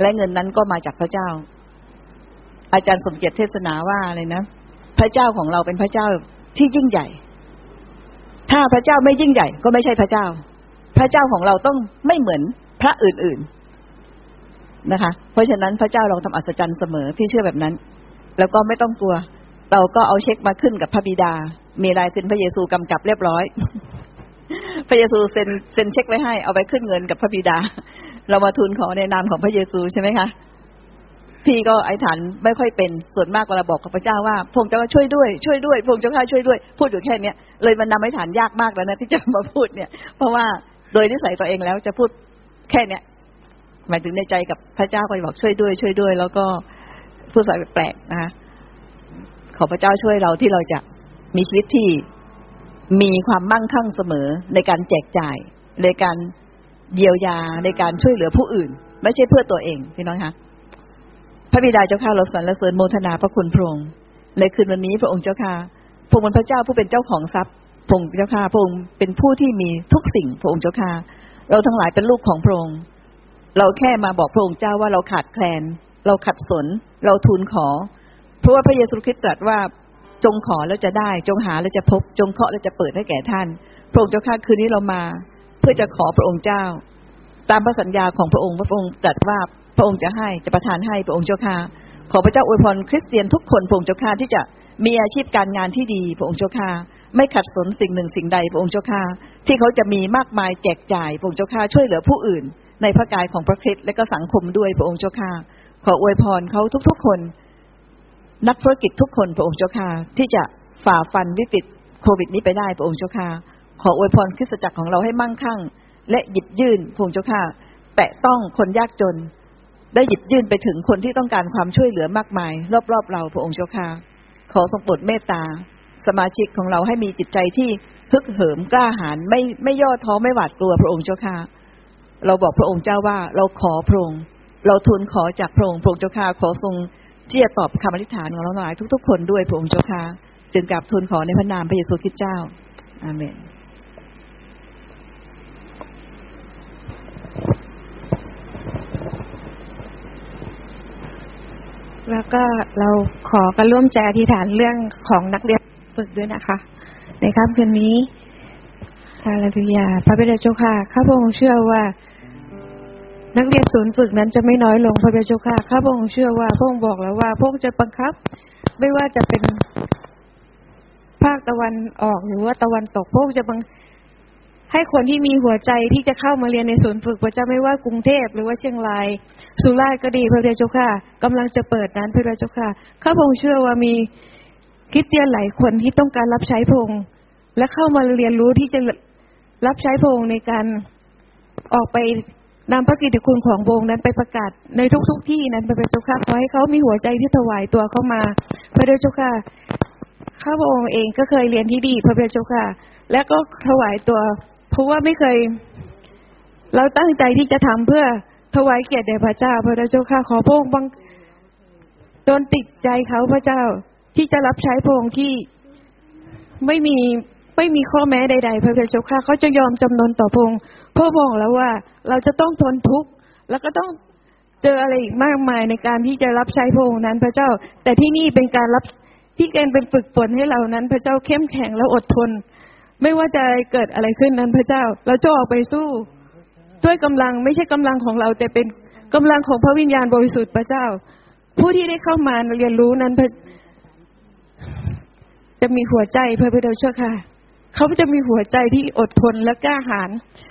และเงินนั้นก็มาจากพระเจ้า อาจารย์สมเกียรติเทศนาว่าอะไรนะ พระเจ้าของเราเป็นพระเจ้าที่ยิ่งใหญ่ ถ้าพระเจ้าไม่ยิ่งใหญ่ ก็ไม่ใช่พระเจ้า พระเจ้าของเราต้องไม่เหมือนพระอื่นๆนะคะ เพราะฉะนั้นพระเจ้าเราทำอัศจรรย์เสมอพี่เชื่อแบบนั้น แล้วก็ไม่ต้องกลัว เราก็เอาเช็คมาขึ้นกับพระบิดา มีลายเซ็นพระเยซูกำกับเรียบร้อย พระเยซูเซ็นเซ็นเช็คไว้ให้เอาไปขึ้นเงินกับพระบิดา เรามาทูลขอในนามของพระเยซูใช่ไหมคะพี่ก็ไอ้ฐานไม่ค่อยเป็นส่วนมากเวลาบอกกับพระเจ้าว่าพระองค์เจ้าช่วยด้วยช่วยด้วยพระองค์เจ้าข้าช่วยด้วย พูดอยู่แค่เนี้ยเลยมันนำไอ้ฐานยากมากแล้วนะที่จะมาพูดเนี่ย เพราะว่า โดยนิสัยตัวเองแล้วจะพูดแค่เนี้ยหมายถึงในใจกับพระเจ้าก็จะบอกช่วยด้วยช่วยด้วย แล้วก็พูดสายแปลกๆนะคะขอพระเจ้าช่วยเราที่เราจะมีชีวิตที่มีความมั่งคั่งเสมอในการแจกจ่าย ในการเยียวยาในการช่วยเหลือผู้อื่น ไม่ใช่เพื่อตัวเองพี่น้องคะพระบิดาเจ้าข้าเราสรรเสริญโมทนาพระคุณพระองค์ในคืนวันนี้พระองค์เจ้าข้าพระองค์พระเจ้าผู้เป็นเจ้าของทรัพย์ พระองค์เจ้าข้าพระองค์เป็นผู้ที่มีทุกสิ่งพระองค์เจ้าข้าเราทั้งหลายเป็นลูกของพระองค์เราแค่มาบอกพระองค์เจ้าว่าเราขาดแคลน เราขัดสน เราทูลขอ เพราะว่าพระเยซูคริสต์ตรัสว่าจงขอแล้วจะได้ จงหาแล้วจะพบ จงเคาะแล้วจะเปิดให้แก่ท่าน พระองค์เจ้าข้าคืนนี้เรามา เพื่อจะขอพระองค์เจ้า ตามพระสัญญาของพระองค์พระองค์ตรัสว่าพระองค์จะให้จะประทานให้พระองค์เจ้าข้าขอพระเจ้าอวยพรคริสเตียนทุกคนพระองค์เจ้าข้าที่จะมีอาชีพการงานที่ดีพระองค์เจ้าข้า ไม่ขัดสนสิ่งหนึ่งสิ่งใดพระองค์เจ้าข้าที่เขาจะมีมากมายแจกจ่ายพระองค์เจ้าข้าช่วยเหลือผู้อื่น ในพระกายของพระคริสต์และก็สังคมด้วยพระองค์เจ้าข้าขออวยพรเขาทุกๆคน นักธุรกิจทุกคนพระองค์เจ้าข้าที่จะฝ่าฟันวิกฤตโควิดนี้ไปได้พระองค์เจ้าข้าขออวยพรคริสตจักรของเราให้มั่งคั่ง และหยิบยื่นพระองค์เจ้าข้าแตะต้องคนยากจน ได้หยิบยื่นไปถึงคนที่ต้องการความช่วยเหลือมากมาย รอบๆเราพระองค์เจ้าค่ะขอทรงโปรดเมตตา สมาชิกของเราให้มีจิตใจที่ฮึกเหิมกล้าหาญไม่ไม่ย่อท้อไม่หวาดกลัวพระองค์เจ้าค่ะ เราบอกพระองค์เจ้าว่าเราขอพระองค์เราทูลขอจากพระองค์พระองค์เจ้าค่ะขอทรงที่จะตอบคำอธิษฐานของเราหลายทุก ๆ คนด้วยพระองค์เจ้าค่ะจึงกราบทูลขอในพระนามพระเยซูคริสต์เจ้า อาเมนแล้วก็เราขอกันร่วมใจอธิษฐานเรื่องของนักเรียน ฝึกด้วยนะคะ ในค่ำคืนนี้ฮาเลลูยา พระบิดาเจ้าค่ะ ข้าพระองค์เชื่อว่า นักเรียนศูนย์ฝึกนั้นจะไม่น้อยลงพระบิดาเจ้าค่ะ ข้าพระองค์เชื่อว่าพระองค์บอกแล้วว่าพระองค์จะบังคับ ไม่ว่าจะเป็นภาคตะวันออกหรือว่าตะวันตกพระองค์จะบังให้คนที่มีหัวใจที่จะเข้ามาเรียนในศูนย์ฝึกพระเจ้าไม่ว่ากรุงเทพหรือว่าเชียงราย สุราษฎร์ก็ดีพระเดชเจ้าค่ะกำลังจะเปิดนั้นพระเดชเจ้าค่ะข้าพงค์เชื่อว่ามี คริสเตียนหลายคนที่ต้องการรับใช้พระองค์และเข้ามาเรียนรู้ที่จะรับใช้พระองค์ในการออกไปนำพระกิตติคุณของพระองค์นั้นไปประกาศในทุกๆทที่นั้นพระเดชเจ้าค่ะขอให้เขามีหัวใจที่ถวายตัวเข้ามาพระเดชเจ้าค่ะข้าพระองค์เองก็เคยเรียนที่ดีพระเดชเจ้าค่ะ และก็ถวายตัว เพราะว่าไม่เคย เราตั้งใจที่จะทำเพื่อถวายเกียรติแด่พระเจ้า พระเจ้าค่ะ ขอพระองค์บังโดนติดใจเขาพระเจ้า ที่จะรับใช้พระองค์ที่ไม่มีไม่มีข้อแม้ใด ๆ พระเจ้าค่ะเขาจะยอมจำนนต่อพระองค์พระบอกแล้วว่าเราจะต้องทนทุกข์แล้วก็ต้องเจออะไรอีกมากมายในการที่จะรับใช้พระองค์นั้นพระเจ้า แต่ที่นี่เป็นการรับที่เกณฑ์เป็นฝึกฝนให้เรานั้น พระเจ้าเข้มแข็งและอดทน ไม่ว่าจะเกิดอะไรขึ้นนั้นพระเจ้า เราจะออกไปสู้ ด้วยกำลังไม่ใช่กำลังของเรา แต่เป็นกำลังของพระวิญญาณบริสุทธิ์พระเจ้า ผู้ที่ได้เข้ามาเรียนรู้นั้นพระ จะมีหัวใจพระพุทธเจ้าค่ะ เขาจะมีหัวใจที่อดทนและกล้าหาญ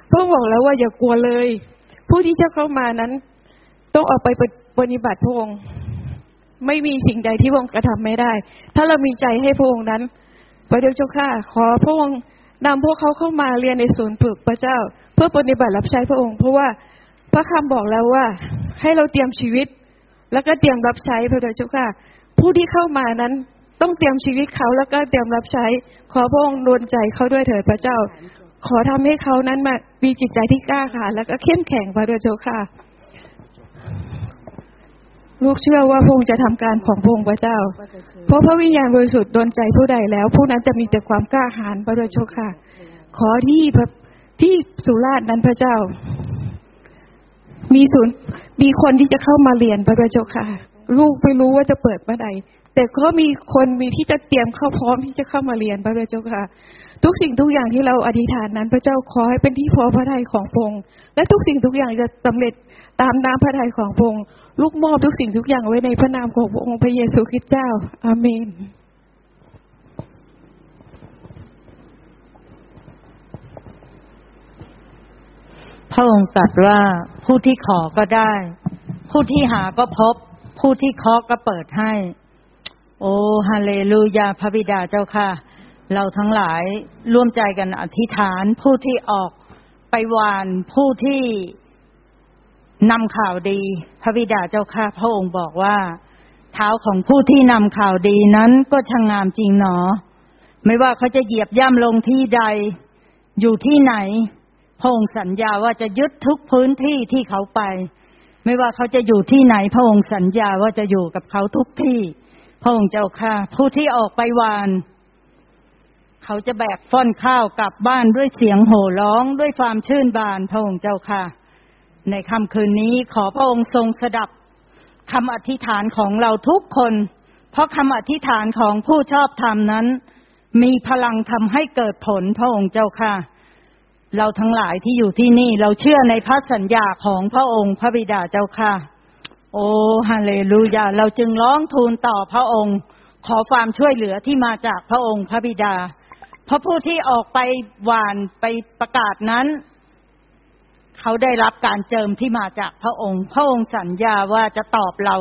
พระองค์บอกแล้วว่าอย่ากลัวเลย ผู้ที่จะเข้ามานั้น ต้องออกไปปฏิบัติพระองค์ ไม่มีสิ่งใดที่พระองค์กระทำไม่ได้ ถ้าเรามีใจให้พระองค์นั้นพระเดชเจ้าค่ะขอพระองค์นำพวกเขาเข้ามาเรียนในศูนย์ฝึกพระเจ้า เพื่อปฏิบัติรับใช้พระองค์ เพราะว่าพระคำบอกแล้วว่า ให้เราเตรียมชีวิต แล้วก็เตรียมรับใช้พระเดชเจ้าค่ะผู้ที่เข้ามานั้น ต้องเตรียมชีวิตเขาแล้วก็เตรียมรับใช้ ขอพระองค์ดลใจเขาด้วยเถิดพระเจ้า ขอทำให้เขานั้นมามีจิตใจที่กล้าหาญแล้วก็เข้มแข็งพระเดชเจ้าค่ะ ลูกเชื่อว่าพระองค์จะทำการของพระองค์พระเจ้า เพราะพระวิญญาณบริสุทธิ์ดลใจผู้ใดแล้ว ผู้นั้นจะมีแต่ความกล้าหาญพระเจ้าค่ะ ขอที่พระที่สุราษฎร์นั้นพระเจ้า มีศูนย์มีคนที่จะเข้ามาเรียนพระเจ้าค่ะ ลูกไม่รู้ว่าจะเปิดเมื่อใด แต่ก็มีคนมีที่จะเตรียมเข้าพร้อมที่จะเข้ามาเรียนพระเจ้าค่ะ ทุกสิ่งทุกอย่างที่เราอธิษฐานนั้น พระเจ้าขอให้เป็นที่พอพระทัยของพระองค์และทุกสิ่งทุกอย่างจะสำเร็จตามน้ำพระทัยของพระองค์ลูกมอบทุกสิ่งทุกอย่างไว้ในพระนามของพระองค์พระเยซูคริสต์เจ้า อาเมนพระองค์ตรัสว่าผู้ที่ขอก็ได้ ผู้ที่หาก็พบ ผู้ที่เคาะก็เปิดให้ โอ้ฮาเลลูยาพระบิดาเจ้าค่ะ เราทั้งหลายร่วมใจกันอธิษฐานผู้ที่ออกไปวานผู้ที่นำข่าวดี พระบิดาเจ้าค่ะ พระองค์บอกว่า เท้าของผู้ที่นำข่าวดีนั้นก็ชะงงามจริงหนอ ไม่ว่าเขาจะเหยียบย่ำลงที่ใด อยู่ที่ไหน พระองค์สัญญาว่าจะยึดทุกพื้นที่ที่เขาไป ไม่ว่าเขาจะอยู่ที่ไหน พระองค์สัญญาว่าจะอยู่กับเขาทุกที่ พระองค์เจ้าค่ะ ผู้ที่ออกไปวาน เขาจะแบกฟ้อนข้าวกลับบ้านด้วยเสียงโห่ร้องด้วยความชื่นบาน พระองค์เจ้าค่ะ ในค่ำคืนนี้ขอพระองค์ทรงสดับคำอธิษฐานของเราทุกคน เพราะคำอธิษฐานของผู้ชอบธรรมนั้น มีพลังทำให้เกิดผลพระองค์เจ้าค่ะ เราทั้งหลายที่อยู่ที่นี่เราเชื่อในพระสัญญาของพระองค์พระบิดาเจ้าค่ะ โอ้ฮาเลลูยา เราจึงร้องทูลต่อพระองค์ ขอความช่วยเหลือที่มาจากพระองค์พระบิดา เพราะผู้ที่ออกไปหวานไปประกาศนั้น เขาได้รับการเจิมที่มาจากพระองค์ พระองค์สัญญาว่าจะตอบเรา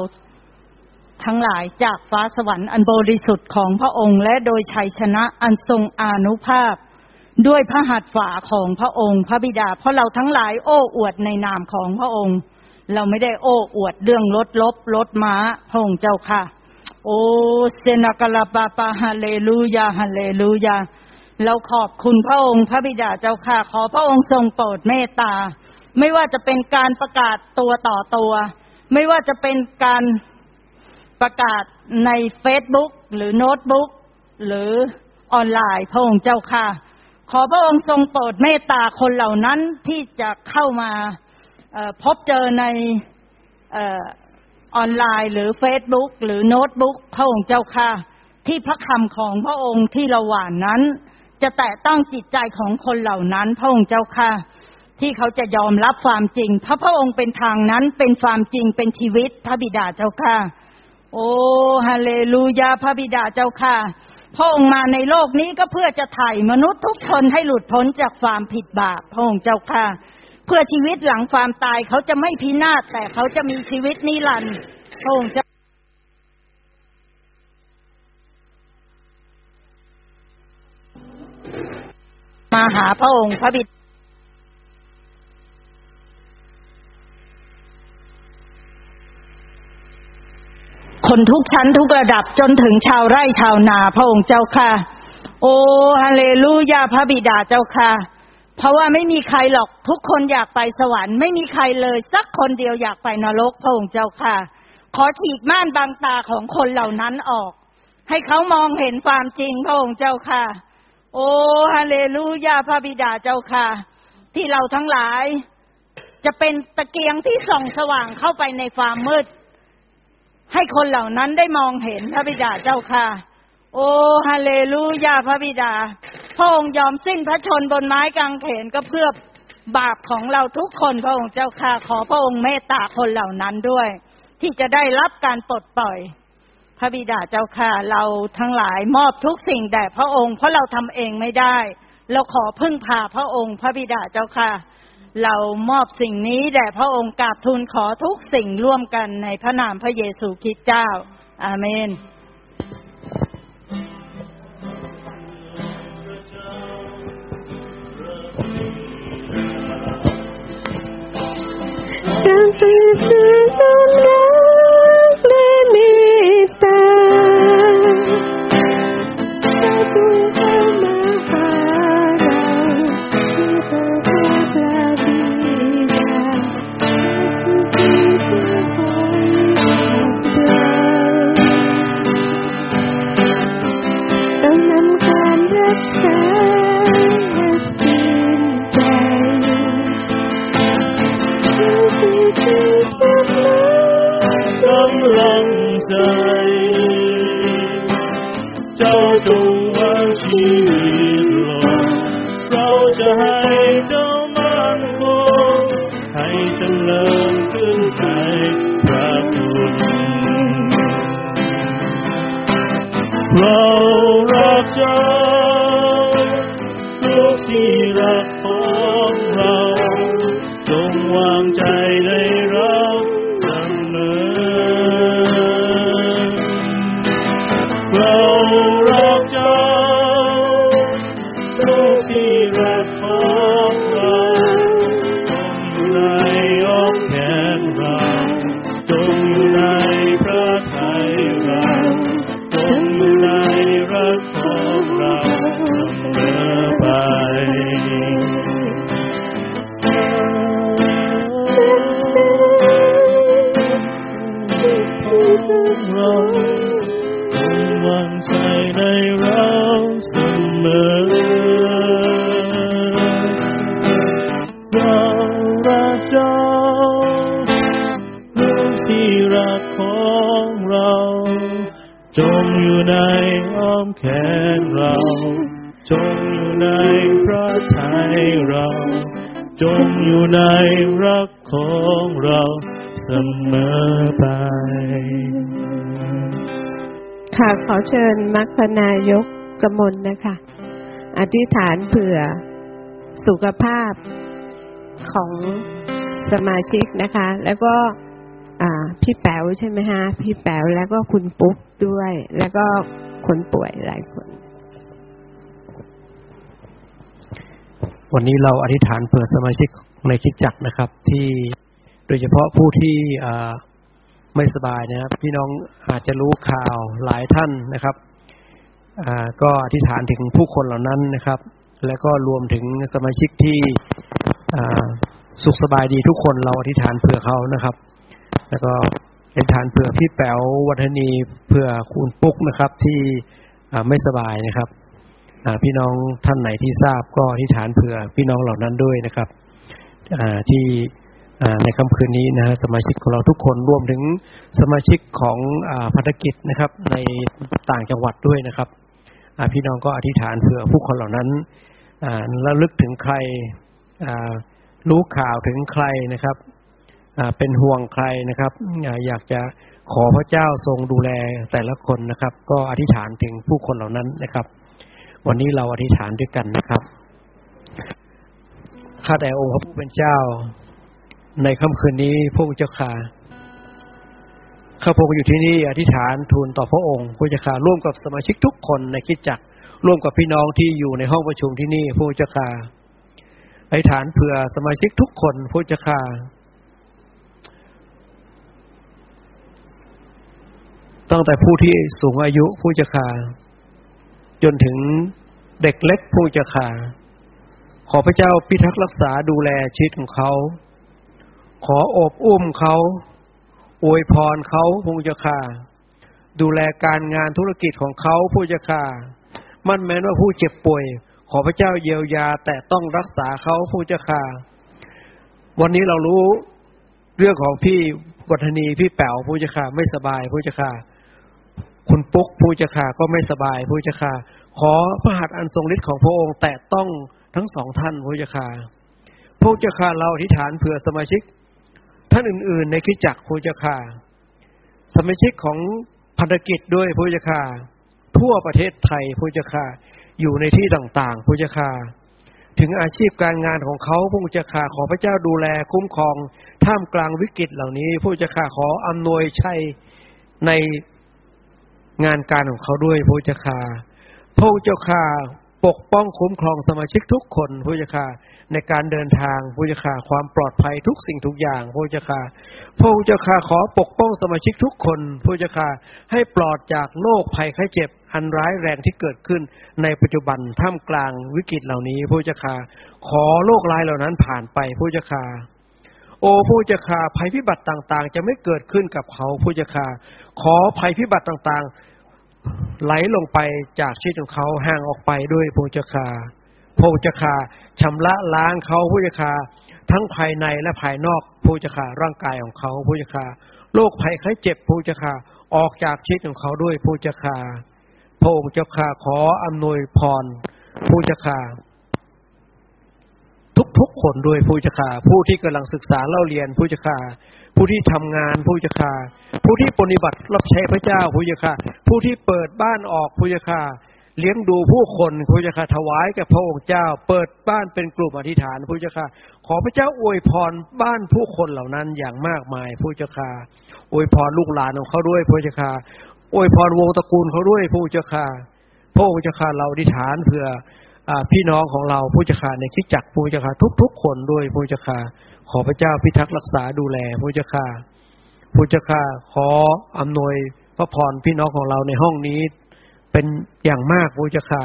ทั้งหลายจากฟ้าสวรรค์อันบริสุทธิ์ของพระองค์ และโดยชัยชนะอันทรงอานุภาพ ด้วยพระหัตถ์ฝาของพระองค์ พระบิดา เพราะเราทั้งหลายโอ้อวดในนามของพระองค์ เราไม่ได้โอ้อวดเรื่องรถลบรถม้าพระองค์เจ้าค่ะ โอเซนากลาปาปาฮาเลลูยาฮาเลลูยา เราขอบคุณพระองค์พระบิดาเจ้าค่ะ ขอพระองค์ทรงโปรดเมตตา ไม่ว่าจะเป็นการประกาศตัวต่อตัว ไม่ว่าจะเป็นการประกาศในเฟซบุ๊กหรือโน้ตบุ๊กหรือออนไลน์พระองค์เจ้าค่ะ ขอพระองค์ทรงโปรดเมตตาคนเหล่านั้นที่จะเข้ามา พบเจอในออนไลน์หรือเฟซบุ๊กหรือโน้ตบุ๊กพระองค์เจ้าค่ะ ที่พระคำของพระองค์ที่เราหวานนั้น จะแตะต้องจิตใจของคนเหล่านั้น พระองค์เจ้าค่ะ ที่เขาจะยอมรับความจริง พระพระองค์เป็นทางนั้นเป็นความจริงเป็นชีวิตพระบิดาเจ้าค่ะ โอ้ฮาเลลูยาพระบิดาเจ้าค่ะพระองค์มาในโลกนี้ก็เพื่อจะไถ่มนุษย์ทุกคนให้หลุดพ้นจากความผิดบาปพระองค์เจ้าค่ะ เพื่อชีวิตหลังความตายเขาจะไม่พินาศแต่เขาจะมีชีวิตนิรันดร์พระองค์จ้ามาหาพระองค์พระบิดคนทุกชั้นทุกระดับจนถึงชาวไร่ชาวนาพระองค์เจ้าค่ะ โอ้ฮาเลลูยาพระบิดาเจ้าค่ะ เพราะว่าไม่มีใครหรอกทุกคนอยากไปสวรรค์ไม่มีใครเลย สักคนเดียวอยากไปนรกพระองค์เจ้าค่ะ ขอฉีกม่านบางตาของคนเหล่านั้นออก ให้เขามองเห็นความจริงพระองค์เจ้าค่ะ โอ้ฮาเลลูยาพระบิดาเจ้าค่ะ ที่เราทั้งหลาย จะเป็นตะเกียงที่ส่องสว่างเข้าไปในความมืด ให้คนเหล่านั้นได้มองเห็นพระบิดาเจ้าค่ะ โอ้ฮาเลลูยาพระบิดา พระองค์ยอมสิ้นพระชนบนไม้กางเขนก็เพื่อบาปของเราทุกคนพระองค์เจ้าค่ะขอพระองค์เมตตาคนเหล่านั้นด้วย ที่จะได้รับการปลดปล่อย พระบิดาเจ้าค่ะเราทั้งหลายมอบทุกสิ่งแด่พระองค์เพราะเราทำเองไม่ได้ เราขอพึ่งพาพระองค์ พระบิดาเจ้าค่ะ เรามอบสิ่งนี้แด่พระองค์กราบทูลขอทุกสิ่งร่วมกันในพระนามพระเยซูคริสต์เจ้า อาเมน การตื่ เรา เชิญมัคคนายกกมลนนะคะ อธิษฐานเผื่อสุขภาพของสมาชิกนะคะ แล้วก็พี่แป๋วใช่ไหมฮะ พี่แป๋วแล้วก็คุณปุ๊กด้วย แล้วก็คนป่วยหลายคน วันนี้เราอธิษฐานเผื่อสมาชิกในคิดจักรนะครับ ที่โดยเฉพาะผู้ที่อ ไม่สบายนะครับ พี่น้องอาจจะรู้ข่าวหลายท่านนะครับอ่าก็อธิษฐานถึงผู้คนเหล่านั้นนะครับ แล้วก็รวมถึงสมาชิกที่อ่าสุขสบายดีทุกคนเราอธิษฐานเผื่อเขานะครับ แล้วก็อธิษฐานเผื่อพี่แป๋ววัฒนีเผื่อคุณปุ๊กนะครับที่อ่าไม่สบายนะครับอ่าพี่น้องท่านไหนที่ทราบก็อธิษฐานเผื่อพี่น้องเหล่านั้นด้วยนะครับอ่าที่ ในค่ำคืนนี้นะฮะสมาชิกของเราทุกคนรวมถึงสมาชิกของอาพันธกิจนะครับ ในต่างจังหวัดด้วยนะครับพี่น้องก็อธิษฐานเผื่อผู้คนเหล่านั้นระลึกถึงใครรู้ข่าวถึงใครนะครับเป็นห่วงใครนะครับออยากจะขอพระเจ้าทรงดูแลแต่ละคนนะครับ ก็อธิษฐานถึงผู้คนเหล่านั้นนะครับ วันนี้เราอธิษฐานด้วยกันนะครับข้าแต่องค์พระผู้เป็นเจ้า ในค่ำคืนนี้พระองค์เจ้าค่ะข้าพงค์อยู่ที่นี่อธิษฐานทูลต่อพระองค์พระเจ้าค่ะร่วมกับสมาชิกทุกคนในคิดจักรร่วมกับพี่น้องที่อยู่ในห้องประชุมที่นี่พระเจ้าค่ะอธิษฐานเผื่อสมาชิกทุกคนพระเจ้าค่ะตั้งแต่ผู้ที่สูงอายุผู้จะขาจนถึงเด็กเล็กผู้จะขาขอพระเจ้าพิทักษ์รักษาดูแลชีวิตของเขา ขออบอุ้มเขาอวยพรเขาผู้จะขาดูแลการงานธุรกิจของเขาผู้จะขามันแม้นว่าผู้เจ็บป่วย ขอพระเจ้าเยียวยาแต่ต้องรักษาเขาผู้จะขาวันนี้เรารู้เรื่องของพี่วัฒนีพี่แป๋วผู้จะขาไม่สบายผู้จะขาคุณปุ๊กผู้จ้าค่ะก็ไม่สบายผู้จ้าค่ะขอพระหัตถ์อันทรงฤทธิ์ของพระองค์แต่ต้องทั้งสองท่านผู้จ้าค่ะผู้จ้าค่ะเราอธิษฐานเผื่อสมาชิก ท่านอื่น ๆ ในคิจักรผู้จ้าค่ะสมาชิกของพันธกิจด้วยผู้จ้าค่ะทั่วประเทศไทยผู้จ้าค่ะอยู่ในที่ต่างๆผู้จ้าค่ะถึงอาชีพการงานของเขาผู้เจ้าค่ะขอพระเจ้าดูแลคุ้มครอง ท่ามกลางวิกฤตเหล่านี้ผู้เจ้าค่ะขออำนวยชัยในงานการของเขาด้วยพระเจ้าค่ะพระเจ้าค่ะ ปกป้องคุ้มครองสมาชิกทุกคนพระเจ้าค่ะในการเดินทางพระเจ้าค่ะความปลอดภัยทุกสิ่งทุกอย่างพระเจ้าค่ะพระเจ้าค่ะขอปกป้องสมาชิกทุกคนพระเจ้าค่ะให้ปลอดจากโรคภัยไข้เจ็บ อันร้ายแรงที่เกิดขึ้นในปัจจุบันท่ามกลางวิกฤตเหล่านี้พระเจ้าค่ะขอโรคร้ายเหล่านั้นผ่านไปพระเจ้าค่ะโอ้ผู้จ้าค่ะภัยพิบัติต่างๆ จะไม่เกิดขึ้นกับเขาผู้จ้าค่ะขอภัยพิบัติต่างๆ ไหลลงไปจากชีวิตของเขาห่างออกไปด้วยผู้เจ้าค่ะผู้จ้าค่ะชำระล้างเขาผู้เจ้าค่ะทั้งภายในและภายนอกผู้เจ้าค่ะร่างกายของเขาผู้เจ้าค่ะโรคภัยไข้เจ็บผู้เจ้าค่ะออกจากชีวิตของเขาด้วยผู้เจ้าค่ะพระองค์เจ้าขออำนวยพรผู้เจ้าค่ะทุกๆคนด้วยผู้เจ้าค่ะผู้ที่กำลังศึกษาเล่าเรียนผู้เจ้าค่ะ ผู้ที่ทำงานผู้จ้าค่ะผู้ที่ปฏิบัติรับใช้พระเจ้าผู้จ้าค่ะผู้ที่เปิดบ้านออกผู้จ้าค่ะเลี้ยงดูผู้คนผู้จ้าค่ะถวายแก่พระองค์เจ้า เปิดบ้านเป็นกลุ่มอธิษฐานผู้จ้าค่ะขอพระเจ้าอวยพรบ้านผู้คนเหล่านั้นอย่างมากมายผู้จ้าค่ะอวยพรลูกหลานของเขาด้วยผู้จ้าค่ะอวยพรวงตระกูลเขาด้วยผู้จ้าค่ะพระองค์จ้าค่ะเราอธิษฐานเพื่อพี่น้องของเราผู้จ้าค่ะในคริสตจักผู้จ้าค่ะทุกๆคนด้วยผู้จ้าค่ะ ขอพระเจ้าพิทักษ์รักษาดูแลผู้เจ้าค่ะผู้เจ้าค่ะขออำนวยพระพรพี่น้องของเราในห้องนี้ เป็นอย่างมากผู้เจ้าค่ะ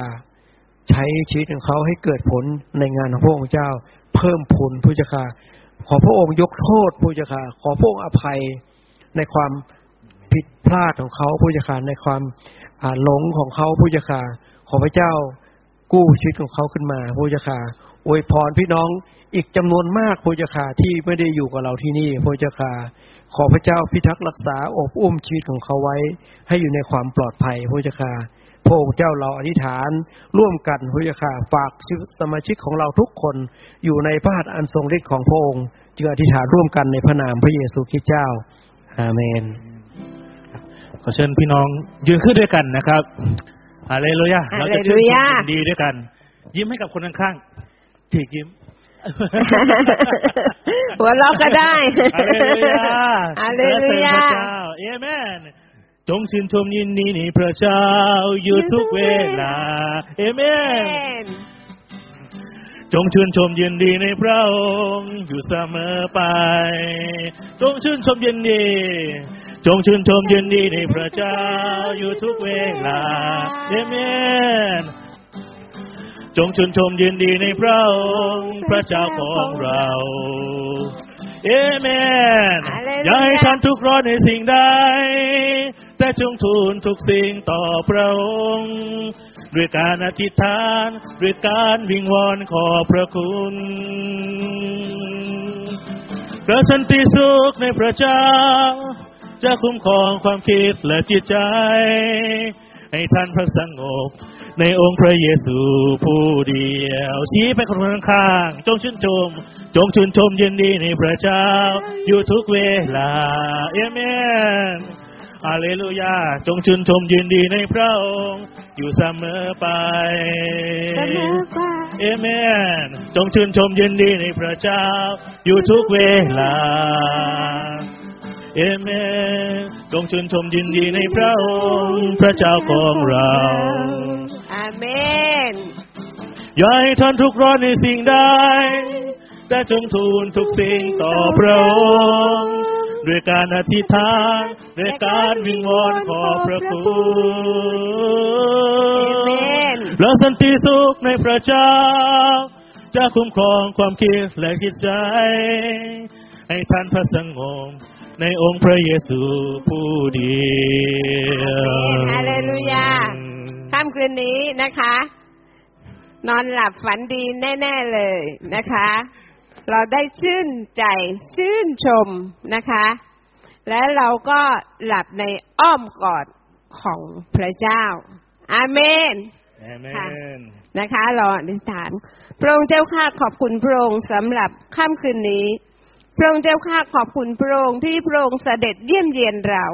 ใช้ชีวิตของเขาให้เกิดผลในงานของพระองค์เจ้า เพิ่มผลผู้เจ้าค่ะขอพระองค์ยกโทษผู้เจ้าค่ะขอพระองค์อภัยในความผิดพลาดของเขาผู้เจ้าค่ะในความหลงของเขาผู้เจ้าค่ะขอพระเจ้ากู้ชีวิตของเขาขึ้นมาพระเจ้าค่ะ อวยพรพี่น้องอีกจำนวนมากพระเจ้าค่ะที่ไม่ได้อยู่กับเราที่นี่พระเจ้าค่ะขอพระเจ้าพิทักษ์รักษาอบอุ้มชีวิตของเขาไว้ ให้อยู่ในความปลอดภัยพระเจ้าค่ะพระองค์เจ้าเราอธิษฐาน ร่วมกันพระเจ้าค่ะฝากชีวิตสมาชิกของเราทุกคนอยู่ในพระหัตถ์อันทรงฤทธิ์ของพระองค์จึงอธิษฐานร่วมกันในพระนามพระเยซูคริสต์เจ้า อาเมน ขอเชิญพี่น้องยืนขึ้นด้วยกันนะครับฮาเลลูยาเราจะชื่นชมยินดีด้วยกัน ยิ้มให้กับคนข้างๆ ทีกยิ้มหัวเราะก็ได้ฮาเลลูยาฮาเลลูยาพระเจ้าเอเมนจงชื่นชมยินดีในพระเจ้าอยู่ทุกเวลา เอเมน จงชื่นชมยินดีในพระองค์อยู่เสมอไป จงชื่นชมยินดี จงชื่นชมยินดีในพระเจ้าอยู่ทุกเวลา เอเมน จงชื่นชมยินดีในพระองค์พระเจ้าของเราเอเมนฮาเลลูยาอย่าให้ท่านทุกข์ร้อนในสิ่งใดแต่จงทูลทุกสิ่งต่อพระองค์ ด้วยการอธิษฐาน ด้วยการวิงวอนขอพระคุณพระสันติสุขในพระเจ้า จะคุ้มครองความคิดและจิตใจ ให้ท่านพักสงบ ในองค์พระเยซูผู้เดียวชี้ไปคนข้างๆจงชื่นชม จงชื่นชมยินดีในพระเจ้า อยู่ทุกเวลาเอเมนฮาเลลูยา จงชื่นชมยินดีในพระองค์ อยู่เสมอไปเสมอไปเอเมนจงชื่นชมยินดีในพระเจ้า อยู่ทุกเวลา เอเมนจงชื่นชมยินดีในพระองค์ พระเจ้าของเรา อาเมน อย่าให้ท่านทุกข์ร้อนในสิ่งใดแต่จงทูลทุกสิ่งต่อพระองค์ด้วยการอธิษฐานด้วยการวิงวอนขอพระคุเอเมณนและสันติสุขในพระเจ้า จะคุ้มครองความคิดและจิตใจ ให้ท่านพระสงบ ในองค์พระเยซูผู้เดียวฮาเลลูยาค่ำคืนนี้นะคะ นอนหลับฝันดีแน่ ๆเลยนะคะ เราได้ชื่นใจชื่นชมนะคะ และเราก็หลับในอ้อมกอดของพระเจ้า อาเมนอาเมค่ะนนะคะรออธิษฐานพระองค์เจ้าข้าขอบคุณพระองค์สำหรับค่ำคืนนี้ พระองค์เจ้าข้าขอบคุณพระองค์ที่พระองค์เสด็จเยี่ยมเยียนเรา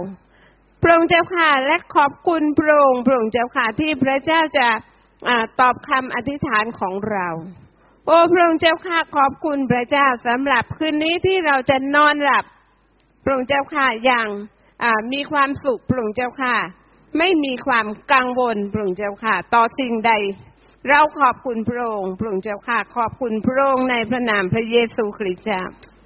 พระองค์เจ้าข้าและขอบคุณพระองค์พระองค์เจ้าข้าที่พระเจ้าจะอตอบคำอธิษฐานของเรา โอ้พระองค์เจ้าข้าขอบคุณพระเจ้าสำหรับคืนนี้ที่เราจะนอนหลับ พระองค์เจ้าข้าอย่างมีความสุขพระองค์เจ้าข้าไม่มีความกังวลพระองค์เจ้าข้าต่อสิ่งใดเราขอบคุณพระองค์พระองค์เจ้าข้าขอบคุณพระองค์ในพระนามพระเยซูคริสต์เจ้า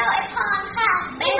来ร่อ